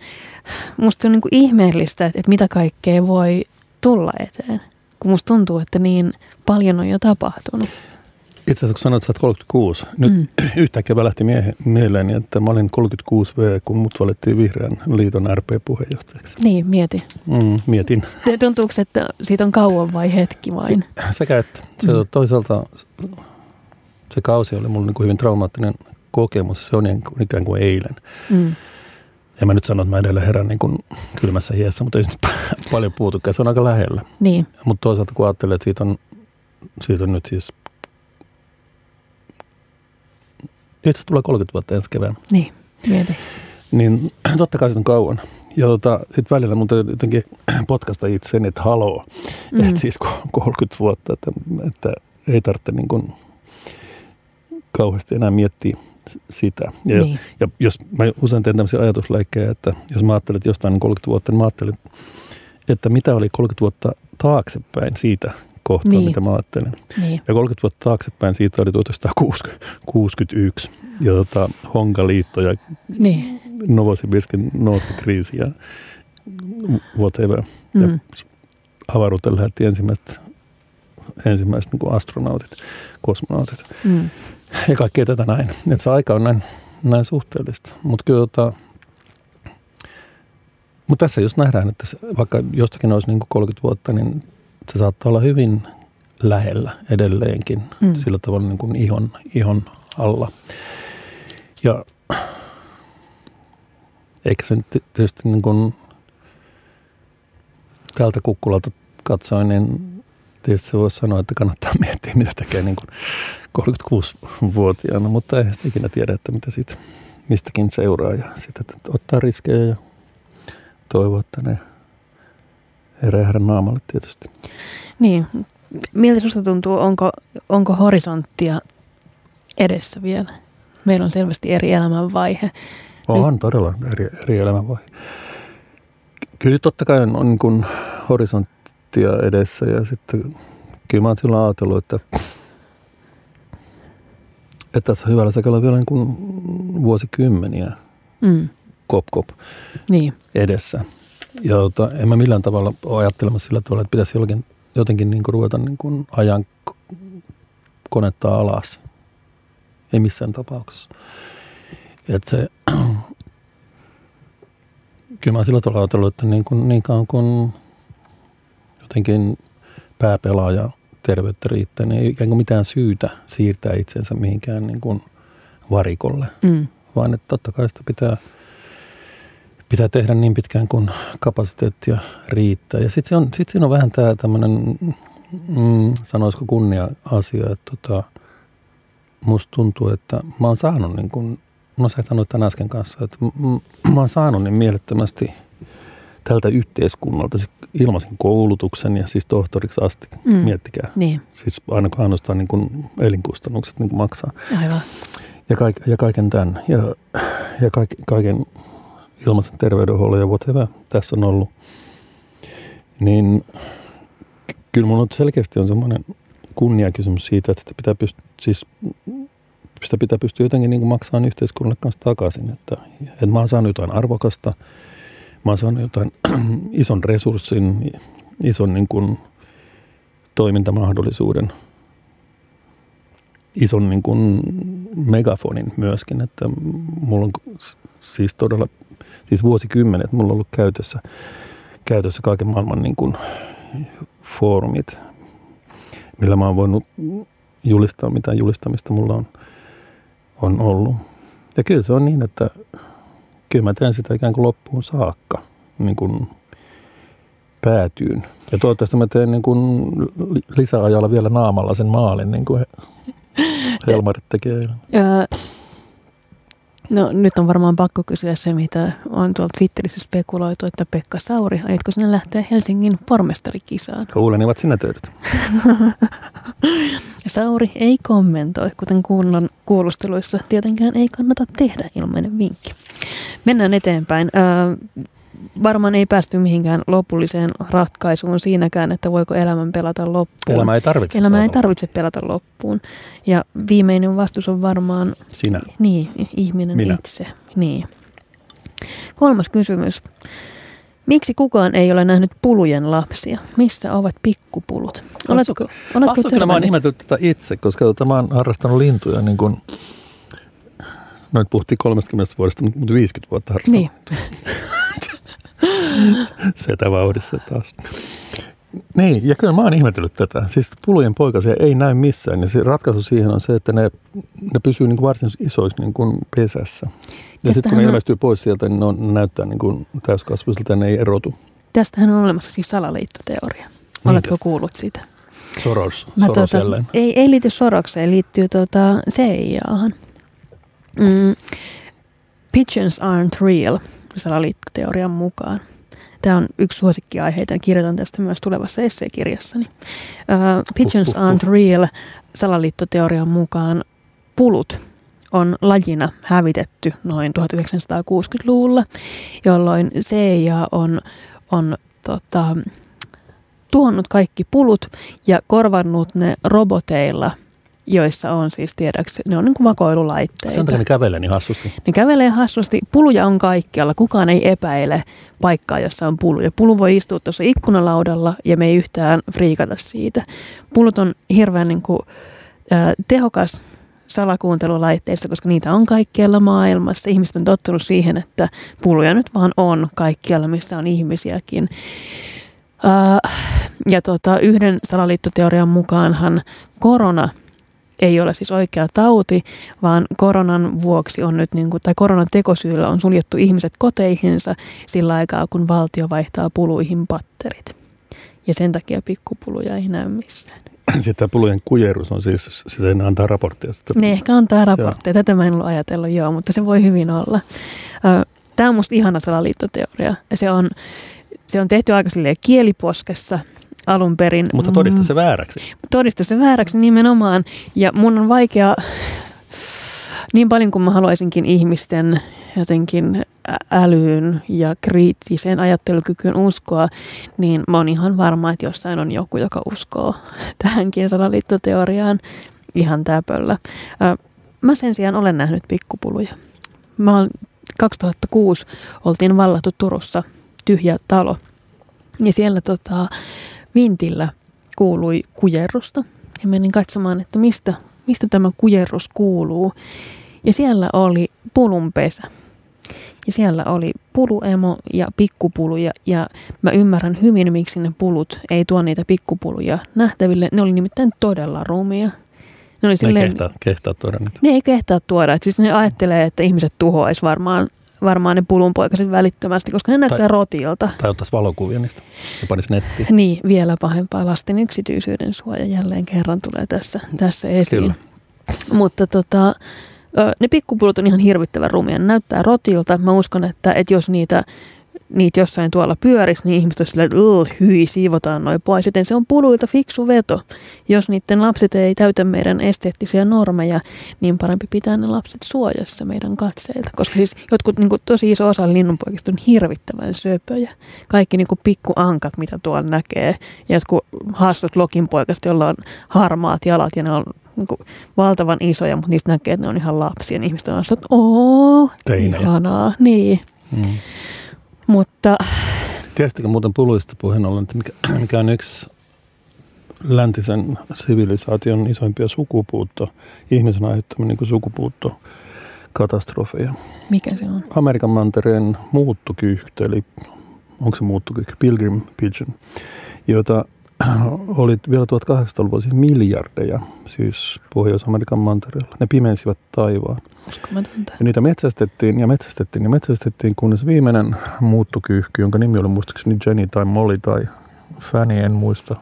musta se on niin kuin ihmeellistä, että, että mitä kaikkea voi tulla eteen. Kun musta tuntuu, että niin paljon on jo tapahtunut. Itse asiassa kun sanoit, että sä oot 36, nyt Mm. yhtäkkiä välähti miehe, mieleeni, että mä olin 36V, kun mut valittiin Vihreän liiton RP-puheenjohtajaksi. Niin, mieti. Mm, mietin. Tuntuuko, että siitä on kauan vai hetki vain? Sekä että se mm. toisaalta se kausi oli mulle niin kuin hyvin traumaattinen kokemus. Se on kuin, ikään kuin eilen. Mm. Ja mä nyt sanon, että mä edelleen herään niin kuin kylmässä hiessä, mutta ei nyt paljon puutukään. Se on aika lähellä. Niin, Mutta toisaalta kun ajattelee, että siitä on, siitä on nyt siis... Itse tulee 30 vuotta ensi keväänä. niin, mieti. Niin totta kai se on kauan. Ja tota, sitten välillä mun täytyy jotenkin potkasta itseni, että haloo. Mm. Että siis kun 30 vuotta, että, että ei tarvitse niin kuin kauheasti enää miettiä sitä. Ja, Niin. ja jos mä usein teen tämmöisiä ajatusleikkejä, että jos mä ajattelen, että jostain on 30 vuotta, niin mä ajattelen, että mitä oli 30 vuotta taaksepäin siitä kohtaa, Niin. mitä mä ajattelen. Niin, Ja 30 vuotta taaksepäin siitä oli 1961 ja tota, Honkaliitto ja niin. Novosibirskin noottikriisi ja whatever. Ja Mm. avaruuteen lähetti ensimmäiset, ensimmäiset niin astronautit, kosmonautit Mm. Ja kaikkea tätä näin. Että se aika on näin, näin suhteellista. Mutta kyllä tota, mut tässä just nähdään, että se, vaikka jostakin olisi niin kuin 30 vuotta, niin se saattaa olla hyvin lähellä edelleenkin. Mm. Sillä tavalla niin kuin ihon, ihon alla. Ja eikä se nyt tietysti niin kuin tältä kukkulalta katsoen, niin tietysti se voisi sanoa, että kannattaa miettiä, mitä tekee niin kuin 36-vuotiaana, mutta ei sitä ikinä tiedä, että mitä siitä mistäkin seuraa ja sitten että ottaa riskejä ja toivoa, että ne ei räjähdä naamalle tietysti. Niin. Miltä susta tuntuu, onko, onko horisonttia edessä vielä? Meillä on selvästi eri elämänvaihe. On todella eri, eri elämänvaihe. Kyllä totta kai on, on niin kuin horisonttia edessä ja sitten kyllä mä oon silloin ajatellut, että, että tässä hyvällä sekalla vielä niin kuin vuosikymmeniä Mm. kop kop Niin, edessä. Ja tota, en mä millään tavalla ole ajattelemassa sillä tavalla, että pitäisi jotenkin, jotenkin niin kuin ruveta niin kuin ajan konetta alas. Ei missään tapauksessa. Että se, kyllä mä oon sillä tavalla ajatellut, että niin, kuin, niin kauan kun jotenkin pääpelaaja terveyttä riittää, niin ei ikään kuin mitään syytä siirtää itsensä mihinkään niin kuin varikolle mm. vaan että totta kai sitä pitää, pitää tehdä niin pitkään kuin kapasiteettia riittää. Ja sitten sit siinä on vähän tämä tämmöinen, mm, sanoisiko kunnia-asia, että tota, musta tuntuu, että mä oon saanut niin kuin, no sä sanoit tämän äsken kanssa, että mä oon saanut niin mielettömästi tältä yhteiskunnalta siis ilmaisen koulutuksen ja siis tohtoriksi asti, mm. miettikää. Niin. Siis aina ainoastaan niin kuin elinkustannukset niin kuin maksaa. Aivan. Ja, kaik, ja kaiken tämän. Ja, ja kaik, kaiken ilmaisen terveydenhuollon ja whatever tässä on ollut. Niin kyllä minulla selkeästi on semmoinen kunniakysymys siitä, että sitä pitää pystyä, siis sitä pitää pystyä jotenkin niin maksamaan yhteiskunnalle kanssa takaisin. Että, että mä oon saanut jotain arvokasta, mä saanut jotain ison resurssin, ison niin kuin toimintamahdollisuuden, ison niin kuin megafonin myöskin, että mulla on siis todella, siis vuosikymmenet mulla on ollut käytössä, käytössä kaiken maailman niin kuin foorumit, millä mä oon voinut julistaa, mitä julistamista mulla on, on ollut. Ja kyllä se on niin, että kyllä mä teen sitä ikään kuin loppuun saakka, niin kuin päätyyn. Ja toivottavasti mä teen niin kuin lisäajalla vielä naamalla sen maalin, niin kuin Helmarit tekee No nyt on varmaan pakko kysyä se, mitä on tuolta Twitterissä spekuloitu, että Pekka Sauri, aiotko sinne lähteä Helsingin pormestarikisaan? Kuulenivat sinä töydät. Sauri ei kommentoi, kuten kunnon kuulusteluissa tietenkään ei kannata tehdä ilmainen vinkki. Mennään eteenpäin. Äh, varmaan ei päästy mihinkään lopulliseen ratkaisuun siinäkään, että voiko elämän pelata loppuun. Elämä ei tarvitse Elämä ei tarvitse pelata loppuun. Ja viimeinen vastus on varmaan... Sinä. Niin, ihminen Minä. itse. Niin. Kolmas kysymys. Miksi kukaan ei ole nähnyt pulujen lapsia? Missä ovat pikkupulut? Oletko, oletko kyllä mä oon ihmetellyt tätä itse, koska tota, mä oon harrastanut lintuja niin kuin, no nyt puhuttiin 30 vuodesta, mutta 50 vuotta harrastanut. Niin. Setä vauhdissa taas. Niin, ja kyllä mä oon ihmetellyt tätä. Siis pulujen poikasia ei näy missään. Ja se ratkaisu siihen on se, että ne, ne pysyy niin kuin varsin isoiksi niin kuin pesässä. Ja sitten kun ne ilmestyy pois sieltä, niin ne, on, ne näyttää niin kuin täyskasvuisilta ja ne ei erotu. Tästähän on olemassa siis salaliittoteoria. Oletko kuullut siitä? Soros, Mä Soros tuota, jälleen. Ei, ei liity Sorokseen, liittyy tuota CIAhan. Mm, pigeons aren't real, salaliittoteorian mukaan. Tämä on yksi suosikkiaiheita, kirjoitan tästä myös tulevassa esseekirjassani. Uh, Pigeons uh, uh, uh. aren't real salaliittoteorian mukaan pulut on lajina hävitetty noin 1960-luvulla, jolloin CIA on, on tota, tuhonnut kaikki pulut ja korvannut ne roboteilla – joissa on siis tiedäksi, ne on niin kuin vakoilulaitteita. Sen takia ne kävelee niin hassusti. Ne kävelee hassusti. Puluja on kaikkialla. Kukaan ei epäile paikkaa, jossa on pulu. Ja pulu voi istua tuossa ikkunalaudalla ja me ei yhtään friikata siitä. Pulut on hirveän niin kuin, äh, tehokas salakuuntelulaitteista, koska niitä on kaikkialla maailmassa. Ihmiset on tottunut siihen, että puluja nyt vaan on kaikkialla, missä on ihmisiäkin. Uh, ja tota, yhden salaliittoteorian mukaanhan korona – ei ole siis oikea tauti, vaan koronan vuoksi on nyt, niin kuin, tai koronan tekosyyllä on suljettu ihmiset koteihinsa sillä aikaa, kun valtio vaihtaa puluihin patterit. Ja sen takia pikkupuluja ei näy missään. Sitten pulujen kujerus on siis, sitä ne antaa raportteja. Ne ehkä antaa raportteja. Joo. Tätä mä en ollut ajatellut, joo, mutta se voi hyvin olla. Tämä on musta ihana salaliittoteoria. Se on, se on tehty aika kieliposkessa – alun perin. Mutta todista se vääräksi. Todista se vääräksi nimenomaan. Ja mun on vaikea, niin paljon kuin mä haluaisinkin ihmisten jotenkin älyyn ja kriittiseen ajattelukykyyn uskoa, niin mä oon ihan varma, että jossain on joku, joka uskoo tähänkin salaliittoteoriaan ihan täpöllä. Mä sen sijaan olen nähnyt pikkupuluja. Mä oon 2006 oltiin vallattu Turussa tyhjä talo. Ja siellä tota, vintillä kuului kujerrusta ja menin katsomaan, että mistä, mistä tämä kujerrus kuuluu. Ja siellä oli pulunpesä. Ja siellä oli puluemo ja pikkupuluja ja mä ymmärrän hyvin, miksi ne pulut ei tuo niitä pikkupuluja nähtäville. Ne oli nimittäin todella rumia. Ne, oli silleen, ne kehtaa, kehtaa tuoda niitä. Ne ei kehtaa tuoda. Et siis ne ajattelee, että ihmiset tuhoaisi varmaan varmaan ne pulunpoikaset välittömästi, koska ne näyttää tai, rotilta. Tai ottaisi valokuvia niistä ja panisi nettiin. Niin, vielä pahempaa. Lasten yksityisyyden suoja jälleen kerran tulee tässä, tässä esiin. Kyllä. Mutta tota, ne pikkupulut on ihan hirvittävän rumia. Ne näyttää rotilta. Mä uskon, että, että jos niitä niitä jossain tuolla pyörisi, niin ihmiset olisivat silleen, että hyi, siivotaan noin pois. Joten se on puluilta fiksu veto. Jos niiden lapset ei täytä meidän esteettisiä normeja, niin parempi pitää ne lapset suojassa meidän katseilta. Koska siis jotkut niin kuin, tosi iso osa linnunpoikista on hirvittävän söpöjä. Kaikki niin kuin pikkuankat, mitä tuolla näkee. Ja jotkut haastut lokinpoikasta, jolla on harmaat jalat ja ne on niin kuin, valtavan isoja, mutta niistä näkee, että ne on ihan lapsia. Niin ihmiset on että ooo, ihanaa. Niin. Mm. Mutta... Tiedättekö muuten puluista puheen ollen, että mikä, mikä on yksi läntisen sivilisaation isoimpia sukupuutto, ihmisen aiheuttamia niin sukupuutto katastrofeja. Mikä se on? Amerikan mantereen muuttokyyhty, eli onko se muuttokyyhty, Pilgrim Pigeon, jota oli vielä 1800-luvulla siis miljardeja, siis Pohjois-Amerikan mantereella. Ne pimensivät taivaan. Ja niitä metsästettiin ja metsästettiin ja metsästettiin, kunnes viimeinen muuttokyyhky, jonka nimi oli muistaakseni Jenny tai Molly tai Fanny, en muista,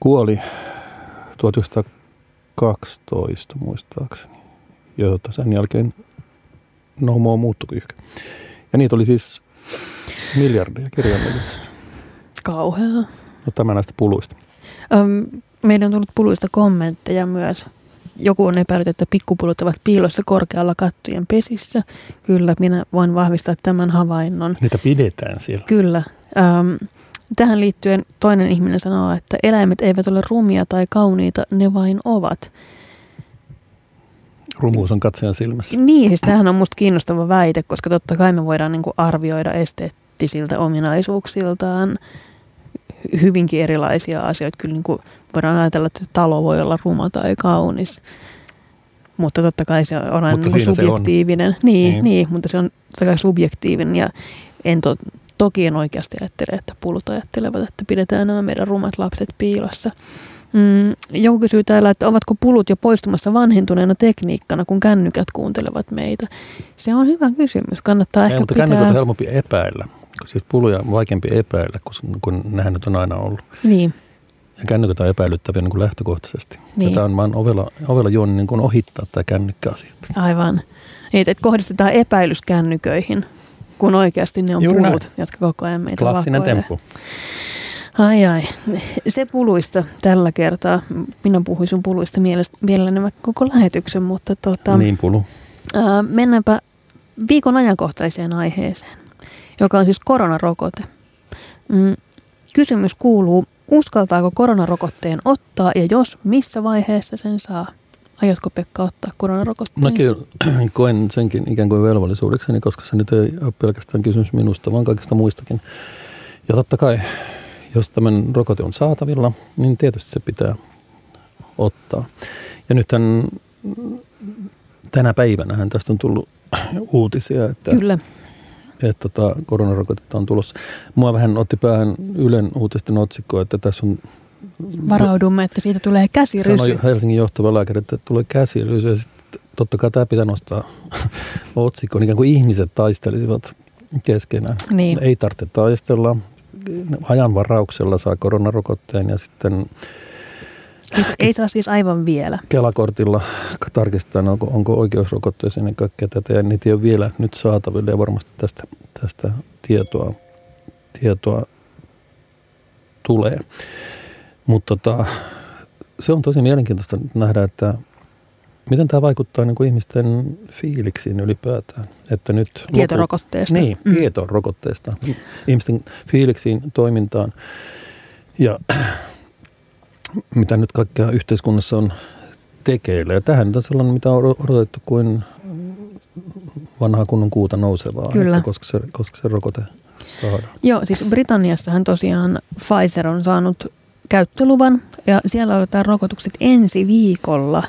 kuoli 1912 muistaakseni. Ja sen jälkeen no more muuttokyyhky. Ja niitä oli siis miljardeja kirjaimellisesti. Kauheaa. No tämä näistä puluista. Öm, meidän on tullut puluista kommentteja myös. Joku on epäillyt, että pikkupulut ovat piilossa korkealla kattojen pesissä. Kyllä, minä voin vahvistaa tämän havainnon. Niitä pidetään siellä. Kyllä. Öm, tähän liittyen toinen ihminen sanoo, että eläimet eivät ole rumia tai kauniita, ne vain ovat. Rumuus on katsojan silmässä. Niin, siis tämähän on minusta kiinnostava väite, koska totta kai me voidaan niin arvioida esteettisiltä ominaisuuksiltaan hyvinkin erilaisia asioita. Kyllä niin kuin voidaan ajatella, että talo voi olla ruma tai kaunis. Mutta totta kai se on aina niin subjektiivinen. Se on. Niin, niin. niin, mutta se on totta kai subjektiivinen ja en to, toki en oikeasti ajattele, että pulut ajattelevat, että pidetään nämä meidän rumat lapset piilossa. Mm, joku kysyy täällä, että ovatko pulut jo poistumassa vanhentuneena tekniikkana, kun kännykät kuuntelevat meitä. Se on hyvä kysymys. Kannattaa Ei, ehkä mutta pitää... kännykät on helpompi epäillä. Siis puluja on vaikeampi epäillä, kun, kun nehän nyt on aina ollut. Niin. Ja kännykät on epäilyttäviä niin kuin lähtökohtaisesti. Niin. Ja tämä on vaan ovella, ovella juoni niin kuin ohittaa tämä kännykkäasia. Aivan. Niin, että kohdistetaan epäilys kännyköihin, kun oikeasti ne on Juuri pulut, näin. jotka koko ajan meitä Klassinen vakoilee. temppu. Ai ai. Se puluista tällä kertaa. Minä puhuisin puluista mielelläni koko lähetyksen, mutta tota, Niin pulu. Ää, mennäänpä viikon ajankohtaiseen aiheeseen joka on siis koronarokote. Mm, kysymys kuuluu, uskaltaako koronarokotteen ottaa ja jos, missä vaiheessa sen saa? Aiotko Pekka ottaa koronarokotteen? Mäkin koen senkin ikään kuin velvollisuudekseni, koska se nyt ei ole pelkästään kysymys minusta, vaan kaikista muistakin. Ja totta kai, jos tämän rokote on saatavilla, niin tietysti se pitää ottaa. Ja nythän tänä päivänä tästä on tullut uutisia, että Kyllä että tota, koronarokotetta on tulossa. Mua vähän otti päähän Ylen uutisten otsikko, että tässä on... Varaudumme, että siitä tulee käsirysy. Sanoi Helsingin johtava lääkäri, että tulee käsirysy ja sitten totta kai tämä pitää nostaa otsikkoon, ikään kuin ihmiset taistelisivat keskenään. Niin. Ei tarvitse taistella, ajan varauksella saa koronarokotteen ja sitten ei, ei saa siis aivan vielä. Kelakortilla tarkistetaan, onko, onko oikeusrokotteeseen ennen kaikkea tätä. Ja niitä ei ole vielä nyt saatavilla ja varmasti tästä, tästä tietoa, tietoa tulee. Mutta tota, se on tosi mielenkiintoista nähdä, että miten tämä vaikuttaa niin kuin ihmisten fiiliksiin ylipäätään. Että nyt tietorokotteesta. Lopu, niin, mm. tietorokotteesta. Ihmisten fiiliksiin, toimintaan. Ja mitä nyt kaikkea yhteiskunnassa on tekeillä. Ja tähän on sellainen, mitä on odotettu kuin vanhaa kunnon kuuta nousevaa, Kyllä. Että koska, se, koska se rokote saadaan. Joo, siis Britanniassahan tosiaan Pfizer on saanut käyttöluvan ja siellä otetaan rokotukset ensi viikolla,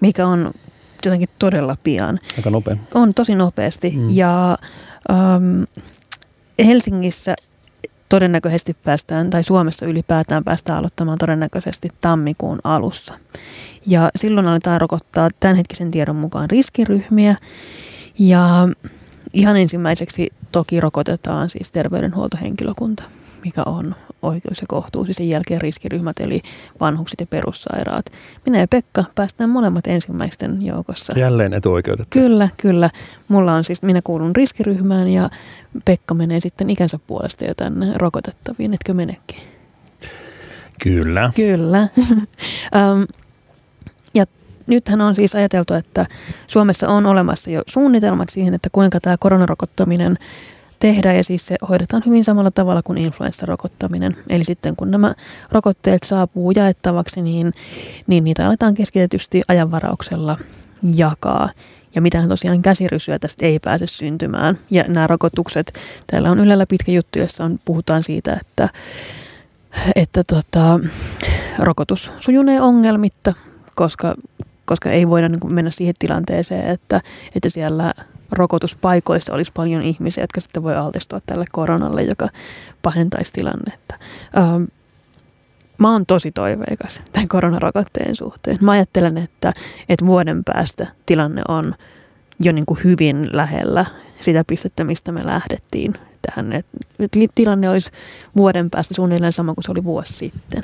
mikä on jotenkin todella pian. Aika nopea. On tosi nopeasti mm. ja ähm, Helsingissä todennäköisesti päästään, tai Suomessa ylipäätään päästään aloittamaan todennäköisesti tammikuun alussa. Ja silloin aletaan rokottaa tämänhetkisen tiedon mukaan riskiryhmiä. Ja ihan ensimmäiseksi toki rokotetaan siis terveydenhuoltohenkilökunta. Mikä on oikeus ja kohtuus. Ja sen jälkeen riskiryhmät, eli vanhukset ja perussairaat. Minä ja Pekka päästään molemmat ensimmäisten joukossa. Jälleen etuoikeutettu. Kyllä, kyllä. Mulla on siis, minä kuulun riskiryhmään ja Pekka menee sitten ikänsä puolesta jo tänne rokotettaviin. Etkö menekin? Kyllä. Kyllä. ja nythän on siis ajateltu, että Suomessa on olemassa jo suunnitelmat siihen, että kuinka tämä koronarokottaminen tehdään ja siis se hoidetaan hyvin samalla tavalla kuin influenssarokottaminen. Eli sitten kun nämä rokotteet saapuu jaettavaksi, niin, niin niitä aletaan keskitetysti ajanvarauksella jakaa. Ja mitään tosiaan käsirysyä tästä ei pääse syntymään. Ja nämä rokotukset, täällä on Ylellä pitkä juttu, jossa on, puhutaan siitä, että, että tota, rokotus sujunee ongelmitta, koska, koska ei voida niin mennä siihen tilanteeseen, että, että siellä rokotuspaikoissa olisi paljon ihmisiä, jotka sitten voi altistua tälle koronalle, joka pahentaisi tilannetta. Ähm, mä oon tosi toiveikas tämän koronarokotteen suhteen. Mä ajattelen, että, että vuoden päästä tilanne on jo niin kuin hyvin lähellä sitä pistettä, mistä me lähdettiin tähän. Että tilanne olisi vuoden päästä suunnilleen sama kuin se oli vuosi sitten.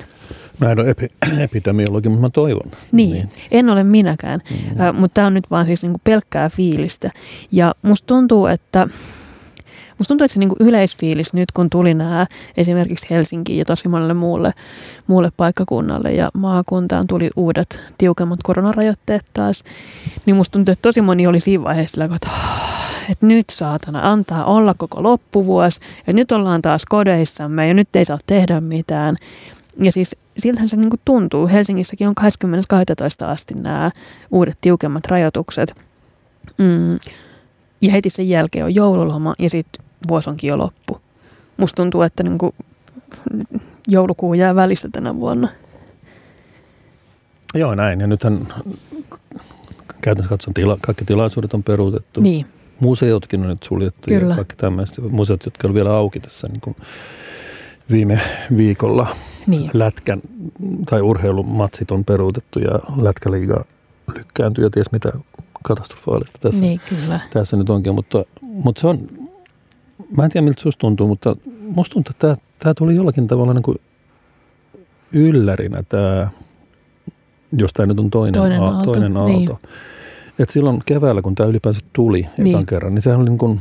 Mä en ole epi- epidemiologi, mutta mä toivon. Niin, niin. en ole minäkään, mm. äh, mutta tämä on nyt vaan siis niinku pelkkää fiilistä. Ja musta tuntuu, että Musta tuntuu, että se niinku yleisfiilis nyt, kun tuli nämä esimerkiksi Helsinkiin ja tosi monelle muulle, muulle paikkakunnalle ja maakuntaan tuli uudet tiukemmat koronarajoitteet taas, niin musta tuntuu, että tosi moni oli siinä vaiheessa että, että nyt saatana antaa olla koko loppuvuosi ja nyt ollaan taas kodeissamme ja nyt ei saa tehdä mitään. Ja siis siltähän se niin kuin tuntuu. Helsingissäkin on 20.12. asti nämä uudet tiukemmat rajoitukset. Mm. Ja heti sen jälkeen on joululoma ja sitten vuosi onkin jo loppu. Musta tuntuu, että niin kuin joulukuu jää välistä tänä vuonna. Joo, näin. Ja nythän käytännössä katson tila, kaikki tilaisuudet on peruutettu. Niin. Museotkin on nyt suljettu Kyllä. ja kaikki tämmöiset museot, jotka on vielä auki tässä niin kuin viime viikolla niin. lätkän tai urheilumatsit on peruutettu ja lätkäliiga lykkääntyy ja ties mitä katastrofaalista tässä, niin, kyllä. tässä nyt onkin. Mutta, mutta se on, mä en tiedä miltä susta tuntuu, mutta musta tuntuu, että tämä, tämä tuli jollakin tavalla niin kuin yllärinä tämä, jos tämä nyt on toinen, toinen aalto. Toinen aalto. Niin. Et silloin keväällä, kun tämä ylipäänsä tuli niin. ekan kerran, niin sehän oli niin kuin,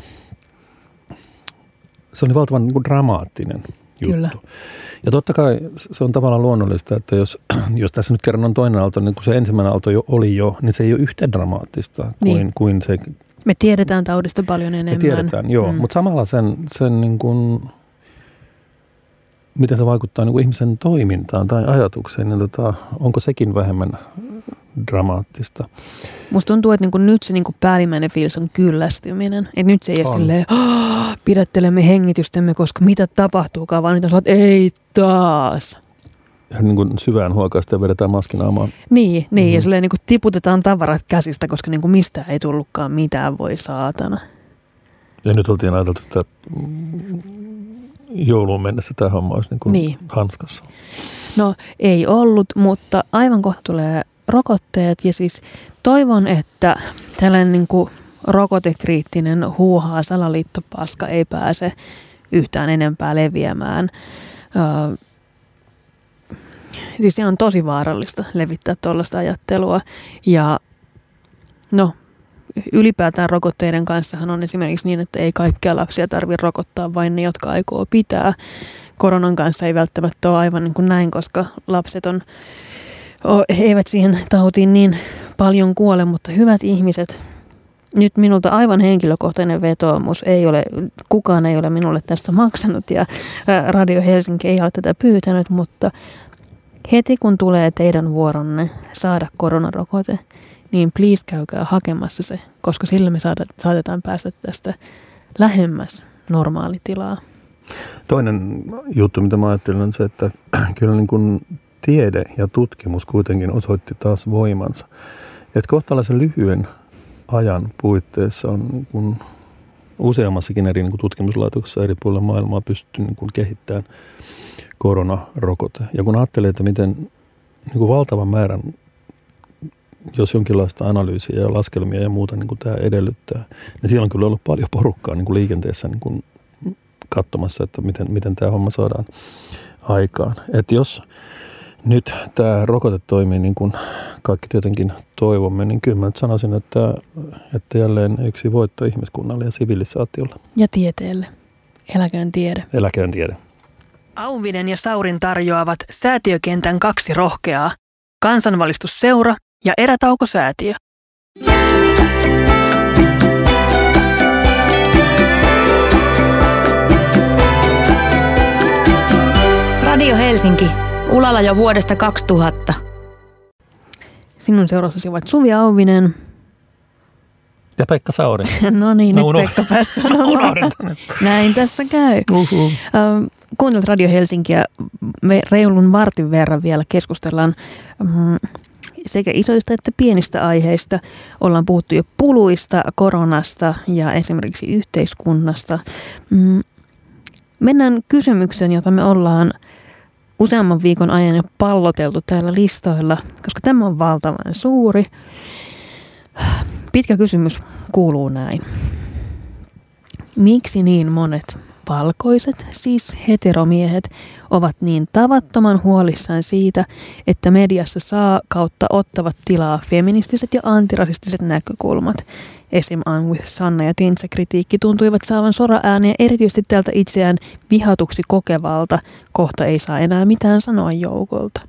se oli valtavan niin kuin dramaattinen juttu. Kyllä. Ja totta kai se on tavallaan luonnollista, että jos, jos tässä nyt kerran on toinen aalto, niin kun se ensimmäinen aalto jo oli jo, niin se ei ole yhtä dramaattista kuin, niin. kuin se... Me tiedetään taudista paljon enemmän. Me tiedetään, joo. Mm. Mutta samalla sen, sen niin kuin, miten se vaikuttaa niin kuin ihmisen toimintaan tai ajatukseen, niin tota, onko sekin vähemmän dramaattista. Musta tuntuu, että niinku nyt se niinku päällimmäinen fiilis on kyllästyminen. Et nyt se ei ole silleen, pidättelemme hengitystämme, koska mitä tapahtuukaan, vaan nyt on että ei taas. Ja niin kuin syvään huokaista ja vedetään maskinaamaan. Niin, niin mm-hmm. ja silleen niin kuin tiputetaan tavarat käsistä, koska niin kuin mistään ei tullutkaan mitään, voi saatana. Ja nyt oltiin ajateltu, että jouluun mennessä tämä homma olisi niin kuin niin. hanskassa. No ei ollut, mutta aivan kohta tulee rokotteet ja siis toivon, että tällainen niin kuin rokotekriittinen huuhaa salaliittopaska ei pääse yhtään enempää leviämään. Öö, siis se on tosi vaarallista levittää tuollaista ajattelua ja no ylipäätään rokotteiden kanssahan on esimerkiksi niin, että ei kaikkia lapsia tarvitse rokottaa, vain ne, jotka aikoo pitää. Koronan kanssa ei välttämättä ole aivan niin kuin näin, koska lapset on he eivät siihen tautiin niin paljon kuole, mutta hyvät ihmiset, nyt minulta aivan henkilökohtainen vetoomus, ei ole, kukaan ei ole minulle tästä maksanut ja Radio Helsinki ei ole tätä pyytänyt, mutta heti kun tulee teidän vuoronne saada koronarokote, niin please käykää hakemassa se, koska sillä me saada, saatetaan päästä tästä lähemmäs normaalitilaa. Toinen juttu, mitä mä ajattelen, on se, että kyllä niin kuin tiede ja tutkimus kuitenkin osoitti taas voimansa. Että kohtalaisen lyhyen ajan puitteissa on niin kuin useammassakin eri niin kuin tutkimuslaitoksessa eri puolilla maailmaa pystytty niin kuin kehittämään koronarokote. Ja kun ajattelee, että miten niin kuin valtavan määrän, jos jonkinlaista analyysiä ja laskelmia ja muuta niin kuin tämä edellyttää, niin siellä on kyllä ollut paljon porukkaa niin kuin liikenteessä niin kuin katsomassa, että miten, miten tämä homma saadaan aikaan. Että jos nyt tämä rokote toimii niin kuin kaikki tietenkin toivomme, niin kyllä mä nyt sanoisin, että, että jälleen yksi voitto ihmiskunnalle ja sivilisaatiolle. Ja tieteelle. Eläköön tiede. Eläköön tiede. Auvinen ja Saurin tarjoavat säätiökentän kaksi rohkeaa, kansanvalistusseura ja erätaukosäätiö. Radio Helsinki. Ulalla jo vuodesta 2000. Sinun seurassasi ovat Suvi Auvinen. Ja Pekka Sauri. no niin, No, nyt uno- Pekka tänne. Näin tässä käy. Uhuh. Kuuntelet Radio Helsinkiä. Me reilun vartin verran vielä keskustellaan mm, sekä isoista että pienistä aiheista. Ollaan puhuttu jo puluista, koronasta ja esimerkiksi yhteiskunnasta. Mm, Mennään kysymykseen, jota me ollaan useamman viikon ajan jo palloteltu täällä listoilla, koska tämä on valtavan suuri. Pitkä kysymys kuuluu näin. Miksi niin monet valkoiset, siis heteromiehet, ovat niin tavattoman huolissaan siitä, että mediassa saa kautta ottavat tilaa feministiset ja antirasistiset näkökulmat. Esim. I'm with Sanna ja Tinsa kritiikki tuntuivat saavan sora ääniä erityisesti tältä itseään vihatuksi kokevalta, kohta ei saa enää mitään sanoa joukolta.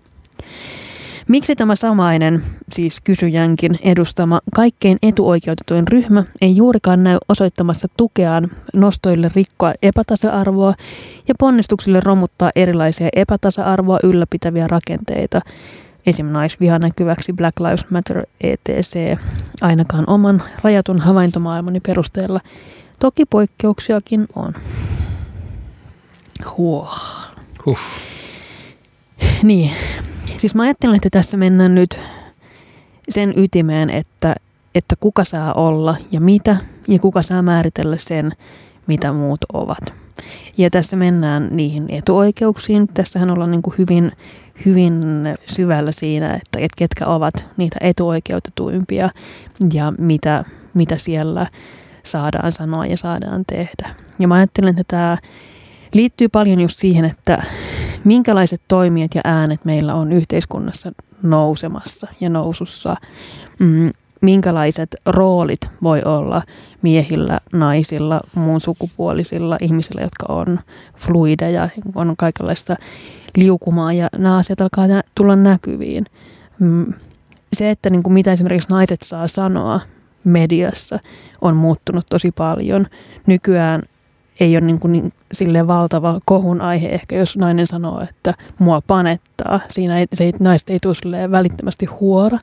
Miksi tämä samainen, siis kysyjänkin edustama kaikkein etuoikeutetuin ryhmä ei juurikaan näy osoittamassa tukeaan nostoille rikkoa epätasa-arvoa ja ponnistuksille romuttaa erilaisia epätasa-arvoa ylläpitäviä rakenteita, esim. naisviha näkyväksi Black Lives Matter etc. ainakaan oman rajatun havaintomaailmani perusteella. Toki poikkeuksiakin on. Huoh. Huh. Niin, siis mä ajattelen, että tässä mennään nyt sen ytimeen, että, että kuka saa olla ja mitä, ja kuka saa määritellä sen, mitä muut ovat. Ja tässä mennään niihin etuoikeuksiin. Tässähän ollaan niin kuin hyvin, hyvin syvällä siinä, että, ketkä ovat niitä etuoikeutetuimpia ja mitä, mitä siellä saadaan sanoa ja saadaan tehdä. Ja mä ajattelen, että tämä liittyy paljon just siihen, että minkälaiset toimijat ja äänet meillä on yhteiskunnassa nousemassa ja nousussa. Mm, minkälaiset roolit voi olla miehillä, naisilla, muun sukupuolisilla ihmisillä, jotka on fluideja, on kaikenlaista liukumaa ja nämä asiat alkaa nä- tulla näkyviin. Mm, se, että niin kuin mitä esimerkiksi naiset saa sanoa mediassa, on muuttunut tosi paljon. Nykyään ei ole niin kuin niin, silleen valtava kohun aihe ehkä, jos nainen sanoo, että mua panettaa. Siinä ei, se ei, naista ei tule välittömästi huora.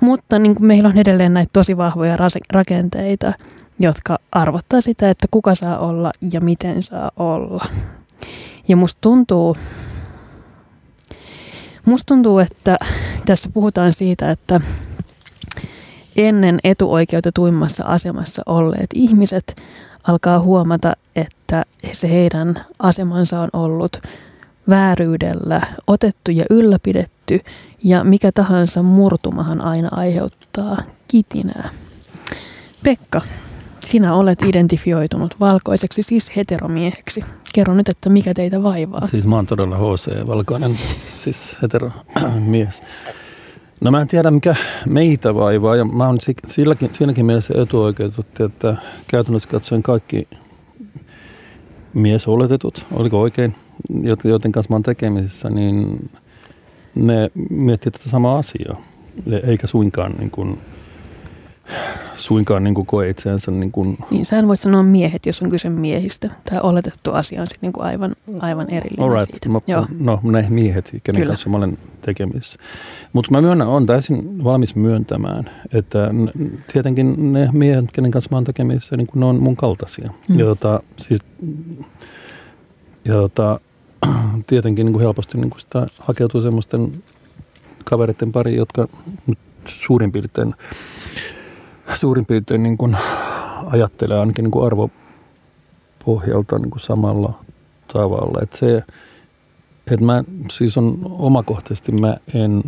Mutta niin kuin meillä on edelleen näitä tosi vahvoja rakenteita, jotka arvottaa sitä, että kuka saa olla ja miten saa olla. Ja musta tuntuu, musta tuntuu, että tässä puhutaan siitä, että ennen etuoikeutetuimmassa asemassa olleet ihmiset alkaa huomata, että se heidän asemansa on ollut vääryydellä otettu ja ylläpidetty ja mikä tahansa murtumahan aina aiheuttaa kitinää. Pekka, sinä olet identifioitunut valkoiseksi, siis heteromieheksi. Kerro nyt, että mikä teitä vaivaa. Siis mä oon todella HC, valkoinen, siis hetero mies. No mä en tiedä mikä meitä vaivaa ja mä oon si- silläkin, siinäkin mielessä etuoikeutettu, että käytännössä katsoen kaikki miesoletetut, oliko oikein, joten kanssa mä oon tekemisissä, niin ne miettii tätä samaa asiaa, eikä suinkaan niin kuin, suinkaan niin kuin koe itseänsä niin kuin Niin, sä voit sanoa miehet, jos on kyse miehistä. Tämä oletettu asia on sitten niinku aivan, aivan erillinen Alright. siitä. Mä, Joo. no ne miehet, kenen Kyllä. kanssa mä olen tekemisissä. Mutta mä myönnän, on täysin valmis myöntämään, että tietenkin ne miehet, kenen kanssa mä olen tekemisissä, niin kun ne on mun kaltaisia. Mm. Ja, tota, siis, ja tota, tietenkin niin kuin helposti niin kuin sitä hakeutuu semmoisten kavereiden pariin, jotka nyt suurin piirtein, suurin piirtein niin kuin ajattelee ainakin niin kuin arvopohjalta niin kuin samalla tavalla. Että se, että mä siis on omakohtaisesti mä en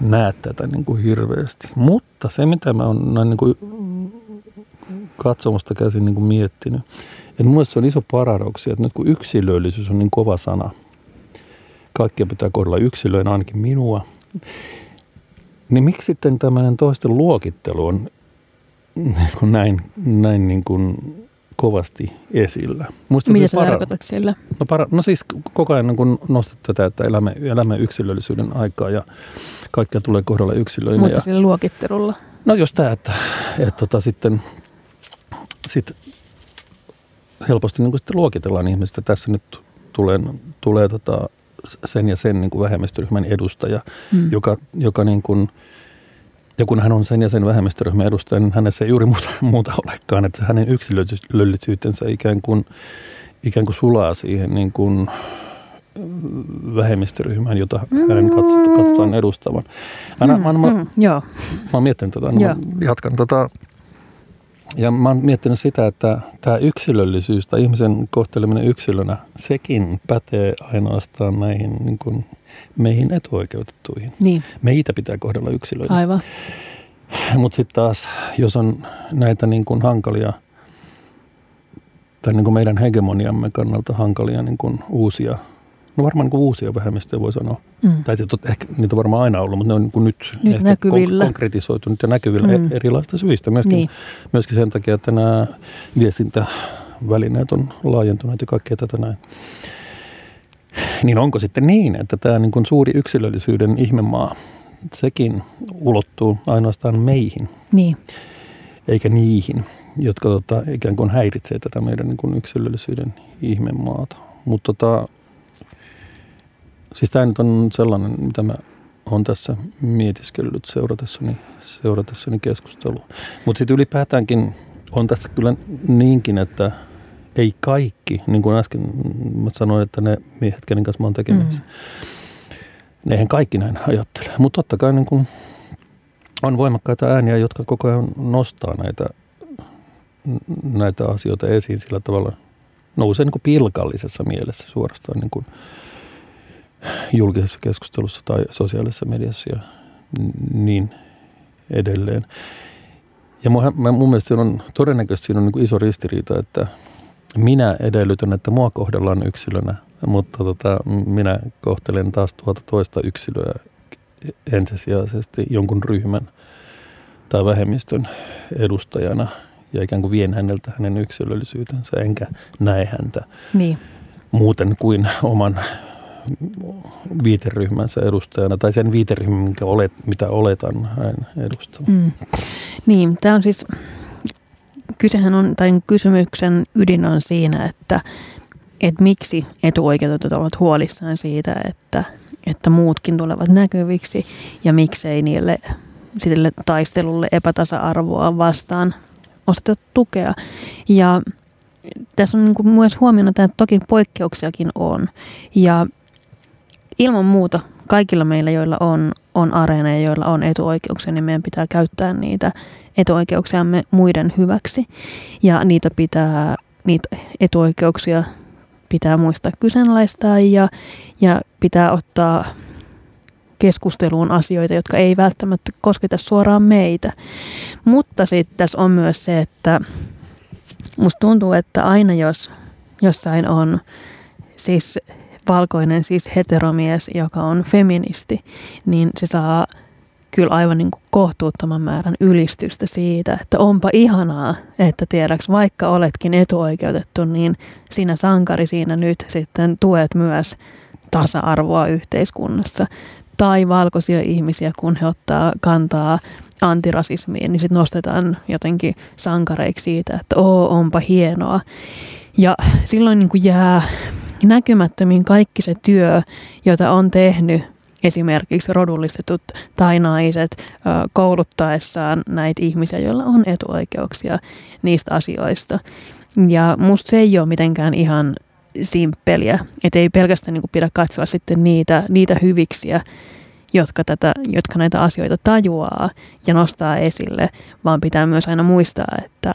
näe tätä niin kuin hirveästi. Mutta se, mitä mä oon näin niin kuin katsomusta käsin niin kuin miettinyt. Että mun se on iso paradoksi, että nyt kun yksilöllisyys on niin kova sana, kaikkia pitää kohdella yksilöin, ainakin minua, niin miksi sitten tämmöinen toisten luokittelu on niin kuin näin, näin niin kuin kovasti esillä. Musta Mitä sä para- tarkoitat sillä? No, para- no siis koko ajan kun nostat tätä, että elämme, elämme yksilöllisyyden aikaa ja kaikkea tulee kohdalla yksilöinä. Mutta ja, sillä luokittelulla. No jos tämä, että, että tota, sitten sit helposti niin sitten luokitellaan ihmistä. Tässä nyt tulee, tulee tota sen ja sen niin kuin vähemmistöryhmän edustaja, mm. joka, joka niin kuin, ja kun hän on sen ja sen vähemmistöryhmän edustaja, niin hänessä ei juuri muuta, muuta olekaan, että hänen yksilöllisyytensä ikään kuin, ikään kuin sulaa siihen niin kuin vähemmistöryhmään, jota hänen katsotaan edustavan. Mä, mm, mä, mä, mm, joo. mä oon miettinyt tätä, no jatkan. Tota, ja mä oon miettinyt sitä, että tämä yksilöllisyys tai ihmisen kohteleminen yksilönä, sekin pätee ainoastaan näihin niin kuin meihin etuoikeutettuihin. Niin. Meitä pitää kohdella yksilöinä. Aivan. Mutta sitten taas, jos on näitä niin kuin hankalia, tai niin kuin meidän hegemoniamme kannalta hankalia niin kuin uusia No varmaan niin uusia vähemmistöjä voi sanoa. Mm. Tai tietysti, ehkä niitä on varmaan aina ollut, mutta ne on niin nyt, nyt ehkä näkyvillä. konkretisoitunut ja näkyvillä mm. E- erilaista syistä. Myöskin, niin. myöskin sen takia, että nämä viestintävälineet on laajentuneet ja kaikkea tätä näin. Niin onko sitten niin, että tämä niin kuin suuri yksilöllisyyden ihmemaa, sekin ulottuu ainoastaan meihin? Niin. Eikä niihin, jotka tota, ikään kuin häiritsee tätä meidän niin kuin yksilöllisyyden ihmemaata. Mutta tota, Siis tämä nyt on sellainen, mitä mä olen tässä mietiskellyt seuratessani, seuratessani keskustelua. Mutta sitten ylipäätäänkin on tässä kyllä niinkin, että ei kaikki, niin kuin äsken mä sanoin, että ne miehet, kenen kanssa mä oon tekemisissä, mm. eihän kaikki näin ajattele. Mutta totta kai niin kun on voimakkaita ääniä, jotka koko ajan nostaa näitä, näitä asioita esiin sillä tavalla, nousee niin kuin pilkallisessa mielessä suorastaan niin kuin – julkisessa keskustelussa tai sosiaalisessa mediassa ja niin edelleen. Ja mun, mun mielestä siinä on, todennäköisesti siinä on niin iso ristiriita, että minä edellytän, että mua kohdellaan yksilönä, mutta tota, minä kohtelen taas tuota toista yksilöä ensisijaisesti jonkun ryhmän tai vähemmistön edustajana ja ikään kuin vien häneltä hänen yksilöllisyytensä, enkä näe häntä niin. muuten kuin oman viiteryhmänsä edustajana, tai sen viiteryhmän, minkä olet, mitä oletan hän edustavan. Mm. Niin, tämä on siis, kysehän on, tai kysymyksen ydin on siinä, että, että miksi etuoikeutetut ovat huolissaan siitä, että, että muutkin tulevat näkyviksi, ja miksei niille sille taistelulle epätasa-arvoa vastaan ostettu tukea. Ja tässä on niin myös huomiona, että toki poikkeuksiakin on. Ja ilman muuta kaikilla meillä, joilla on, on areena ja joilla on etuoikeuksia, niin meidän pitää käyttää niitä etuoikeuksiamme muiden hyväksi. Ja niitä pitää, niitä etuoikeuksia pitää muistaa kyseenalaistaa ja, ja pitää ottaa keskusteluun asioita, jotka ei välttämättä kosketa suoraan meitä. Mutta sitten tässä on myös se, että musta tuntuu, että aina jos jossain on siis valkoinen siis heteromies, joka on feministi, niin se saa kyllä aivan niin kuin kohtuuttoman määrän ylistystä siitä, että onpa ihanaa, että tiedäks, vaikka oletkin etuoikeutettu, niin sinä sankari siinä nyt sitten tuet myös tasa-arvoa yhteiskunnassa. Tai valkoisia ihmisiä, kun he ottaa kantaa antirasismiin, niin sitten nostetaan jotenkin sankareiksi siitä, että oo, onpa hienoa. Ja silloin niin kuin jää näkymättömiin kaikki se työ, jota on tehnyt esimerkiksi rodullistetut tai naiset kouluttaessaan näitä ihmisiä, joilla on etuoikeuksia niistä asioista. Ja musta se ei ole mitenkään ihan simppeliä, että ei pelkästään niin pidä katsoa sitten niitä, niitä hyviksiä, jotka, tätä, jotka näitä asioita tajuaa ja nostaa esille, vaan pitää myös aina muistaa, että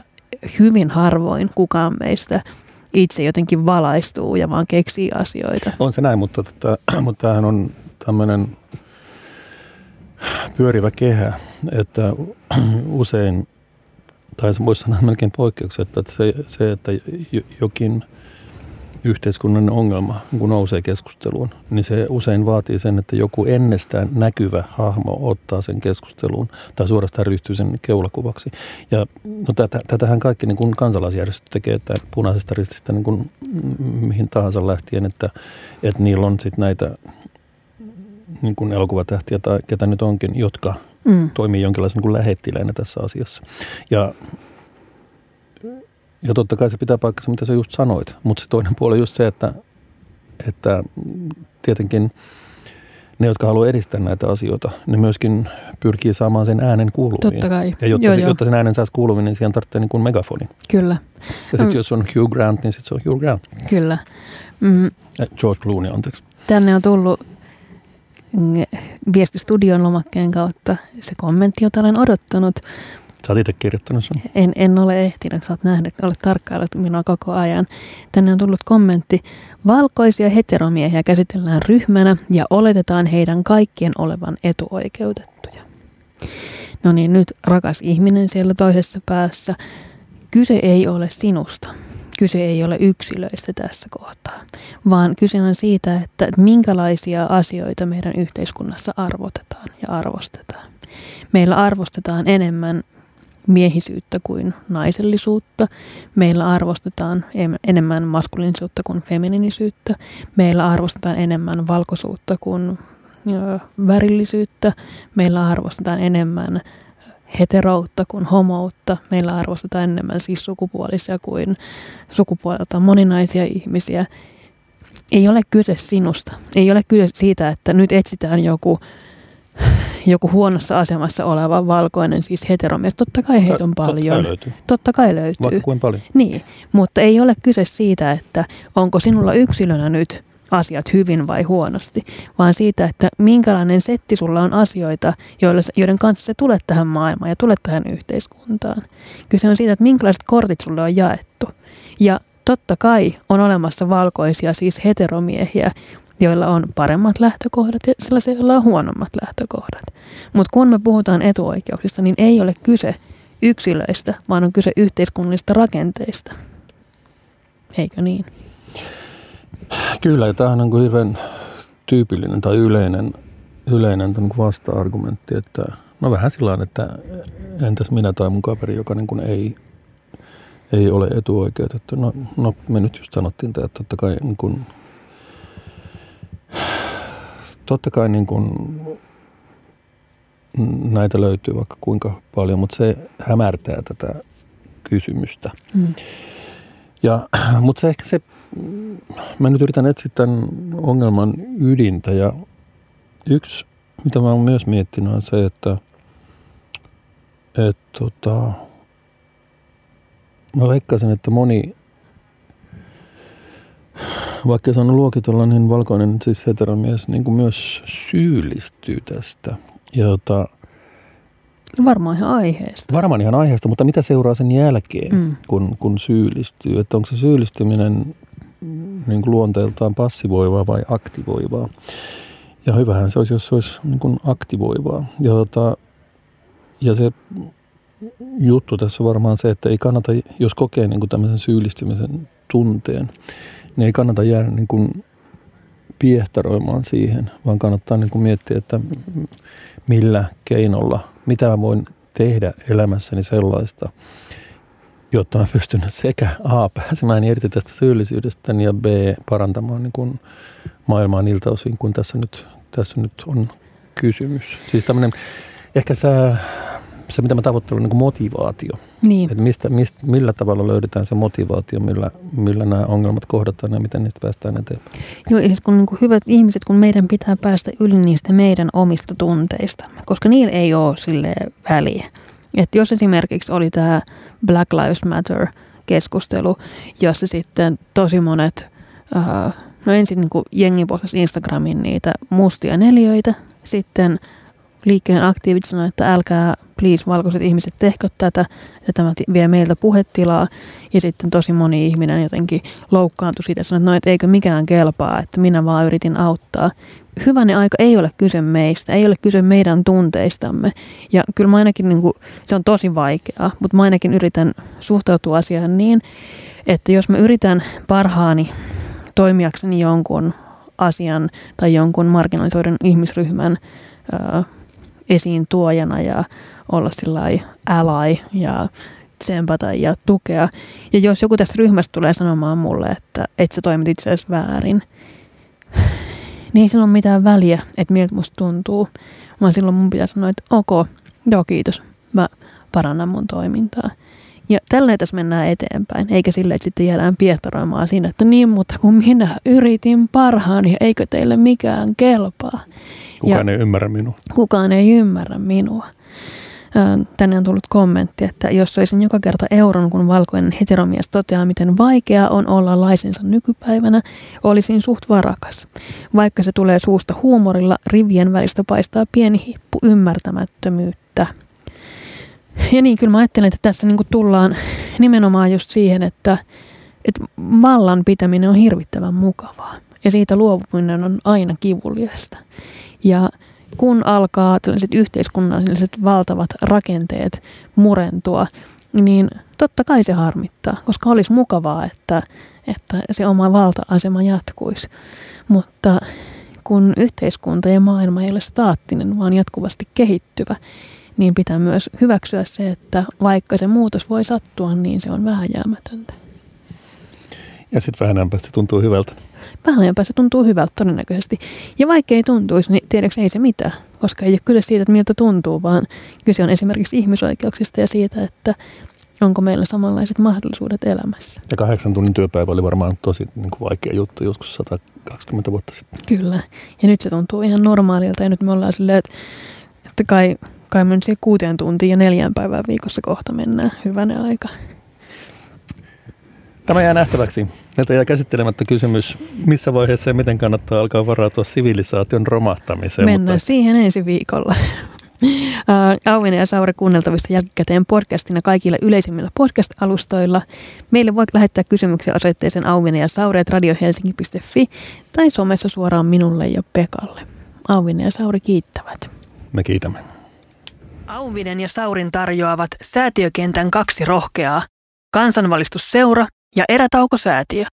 hyvin harvoin kukaan meistä – itse jotenkin valaistuu ja vaan keksii asioita. On se näin, mutta, tota, mutta tämähän on tämmöinen pyörivä kehä, että usein tai voisi sanoa melkein poikkeuksia, että se, se että jokin yhteiskunnan ongelma kun nousee keskusteluun, niin se usein vaatii sen, että joku ennestään näkyvä hahmo ottaa sen keskusteluun tai suorastaan ryhtyy sen keulakuvaksi. Ja no tätä, tätähän kaikki niin kuin kansalaisjärjestöt tekee, että punaisesta rististä niin kuin mihin tahansa lähtien, että, että niillä on sitten näitä niin kuin elokuvatähtiä tai ketä nyt onkin, jotka mm. toimii jonkinlaisen niin lähettileenä tässä asiassa. Ja ja totta kai se pitää paikkansa, mitä sä just sanoit. Mutta se toinen puoli on just se, että, että tietenkin ne, jotka haluaa edistää näitä asioita, ne myöskin pyrkii saamaan sen äänen kuuluviin. Totta kai. Ja jotta, joo, se, joo. jotta sen äänen saisi kuuluviin, niin siihen tarvitsee niin kuin megafonin. Kyllä. Ja sitten mm. jos on Hugh Grant, niin sitten se on Hugh Grant. Kyllä. Mm. George Clooney, anteeksi. Tänne on tullut viestistudion lomakkeen kautta se kommentti, jota olen odottanut. Sä oot itse kirjoittanut sen. En, en ole ehtinyt, sä oot nähnyt, olet tarkkaillut minua koko ajan. Tänne on tullut kommentti. Valkoisia heteromiehiä käsitellään ryhmänä ja oletetaan heidän kaikkien olevan etuoikeutettuja. No niin, nyt rakas ihminen siellä toisessa päässä. Kyse ei ole sinusta. Kyse ei ole yksilöistä tässä kohtaa, vaan kyse on siitä, että minkälaisia asioita meidän yhteiskunnassa arvotetaan ja arvostetaan. Meillä arvostetaan enemmän miehisyyttä kuin naisellisuutta. Meillä arvostetaan enemmän maskuliinisuutta kuin feminiinisyyttä. Meillä arvostetaan enemmän valkoisuutta kuin värillisyyttä. Meillä arvostetaan enemmän heteroutta kuin homoutta. Meillä arvostetaan enemmän siis sukupuolisia kuin sukupuolelta moninaisia ihmisiä. Ei ole kyse sinusta. Ei ole kyse siitä, että nyt etsitään joku joku huonossa asemassa oleva valkoinen, siis heteromies. Totta kai heitä on paljon. Totta kai löytyy. Totta kai löytyy. Vaikka kuin paljon. Niin, mutta ei ole kyse siitä, että onko sinulla yksilönä nyt asiat hyvin vai huonosti, vaan siitä, että minkälainen setti sulla on asioita, joiden kanssa se tulet tähän maailmaan ja tulet tähän yhteiskuntaan. Kyse on siitä, että minkälaiset kortit sulle on jaettu. Ja totta kai on olemassa valkoisia, siis heteromiehiä, joilla on paremmat lähtökohdat ja sellaisia, joilla on huonommat lähtökohdat. Mutta kun me puhutaan etuoikeuksista, niin ei ole kyse yksilöistä, vaan on kyse yhteiskunnallisista rakenteista. Eikö niin? Kyllä, ja tämähän on hirveän tyypillinen tai yleinen, yleinen vasta-argumentti, että no vähän sillä että entäs minä tai mun kaveri, joka niin kuin ei, ei ole etuoikeutettu. No, no me nyt just sanottiin että totta kai niin kuin totta kai niin kuin näitä löytyy vaikka kuinka paljon, mutta se hämärtää tätä kysymystä. Mm. Ja, mutta se ehkä se, mä nyt yritän etsiä tämän ongelman ydintä ja yksi, mitä mä oon myös miettinyt on se, että et, tota, mä veikkaisin, että moni vaikka on luokitella, niin valkoinen siis heteromies niin kuin myös syyllistyy tästä. Jota, Varmaan ihan aiheesta. Varmaan ihan aiheesta, mutta mitä seuraa sen jälkeen, mm. kun, kun syyllistyy? Että onko se syyllistyminen niin kuin luonteeltaan passivoivaa vai aktivoivaa? Ja hyvähän se olisi, jos se olisi niin kuin aktivoivaa. Ja, tota, ja se juttu tässä on varmaan se, että ei kannata, jos kokee niin kuin tämmöisen syyllistymisen tunteen, niin ei kannata jäädä niin kuin piehtaroimaan siihen, vaan kannattaa niin kuin miettiä, että millä keinolla, mitä mä voin tehdä elämässäni sellaista, jotta mä pystyn sekä A pääsemään irti tästä syyllisyydestä ja B parantamaan niin kuin maailmaa niiltä osin, kun tässä nyt, tässä nyt on kysymys. Siis tämmöinen, ehkä tämä se, mitä mä tavoittelen, on niin motivaatio. Niin. Että mistä, mistä, millä tavalla löydetään se motivaatio, millä, millä nämä ongelmat kohdataan ja miten niistä päästään eteenpäin. Joo, siis kun niin kuin hyvät ihmiset, kun meidän pitää päästä yli niistä meidän omista tunteista, koska niillä ei ole sille väliä. Että jos esimerkiksi oli tämä Black Lives Matter keskustelu, jossa sitten tosi monet, uh, no ensin niin kuin jengi postasi Instagramin niitä mustia neljöitä, sitten liikkeen aktiivit sanoivat, että älkää please valkoiset ihmiset, tehkö tätä, ja tämä vie meiltä puhetilaa. Ja sitten tosi moni ihminen jotenkin loukkaantui siitä, sanoi, että no, et eikö mikään kelpaa, että minä vaan yritin auttaa. Hyvänen aika ei ole kyse meistä, ei ole kyse meidän tunteistamme. Ja kyllä mä ainakin, niin kuin, se on tosi vaikeaa, mutta mä ainakin yritän suhtautua asiaan niin, että jos mä yritän parhaani toimijakseni jonkun asian tai jonkun marginalisoidun ihmisryhmän esiin tuojana ja olla sillä ally ja tsempata ja tukea. Ja jos joku tästä ryhmästä tulee sanomaan mulle, että et sä toimit itse asiassa väärin, niin ei sillä ole mitään väliä, että miltä musta tuntuu. Vaan silloin mun pitää sanoa, että ok, joo kiitos, mä parannan mun toimintaa. Ja tälleen tässä mennään eteenpäin, eikä sille, että sitten jäädään piehtaroimaan siinä, että niin, mutta kun minä yritin parhaani, eikö teille mikään kelpaa. Kukaan ja ei ymmärrä minua. Kukaan ei ymmärrä minua. Tänne on tullut kommentti, että jos olisin joka kerta euron, kun valkoinen heteromies toteaa, miten vaikeaa on olla laisensa nykypäivänä, olisin suht varakas. Vaikka se tulee suusta huumorilla, rivien välistä paistaa pieni hippu ymmärtämättömyyttä. Ja niin, kyllä mä ajattelen, että tässä niin tullaan nimenomaan just siihen, että, että vallan pitäminen on hirvittävän mukavaa. Ja siitä luopuminen on aina kivuliasta. Ja kun alkaa tällaiset yhteiskunnalliset valtavat rakenteet murentua, niin totta kai se harmittaa, koska olisi mukavaa, että, että se oma valta-asema jatkuisi. Mutta kun yhteiskunta ja maailma ei ole staattinen, vaan jatkuvasti kehittyvä, niin pitää myös hyväksyä se, että vaikka se muutos voi sattua, niin se on vähän jäämätöntä. Ja sitten vähän ajan päästä tuntuu hyvältä. Vähän ajan päästä tuntuu hyvältä todennäköisesti. Ja vaikka ei tuntuisi, niin tiedätkö ei se mitään, koska ei ole kyse siitä, että miltä tuntuu, vaan kyse on esimerkiksi ihmisoikeuksista ja siitä, että onko meillä samanlaiset mahdollisuudet elämässä. Ja kahdeksan tunnin työpäivä oli varmaan tosi niin kuin vaikea juttu joskus 120 vuotta sitten. Kyllä. Ja nyt se tuntuu ihan normaalilta ja nyt me ollaan silleen, että, että kai kai me nyt kuuteen tuntiin ja neljään päivään viikossa kohta mennään. Hyvänä aika. Tämä jää nähtäväksi. Näitä jää käsittelemättä kysymys, missä vaiheessa ja miten kannattaa alkaa varautua sivilisaation romahtamiseen. Mennään mutta... siihen ensi viikolla. Auvinen ja Saure kuunneltavista jälkikäteen podcastina kaikilla yleisimmillä podcast-alustoilla. Meille voit lähettää kysymyksiä osoitteeseen auvinen ja Saure radiohelsinki.fi tai somessa suoraan minulle ja Pekalle. Auvinen ja Sauri kiittävät. Me kiitämme. Auvinen ja Saurin tarjoavat säätiökentän kaksi rohkeaa, kansanvalistusseura ja erätaukosäätiö.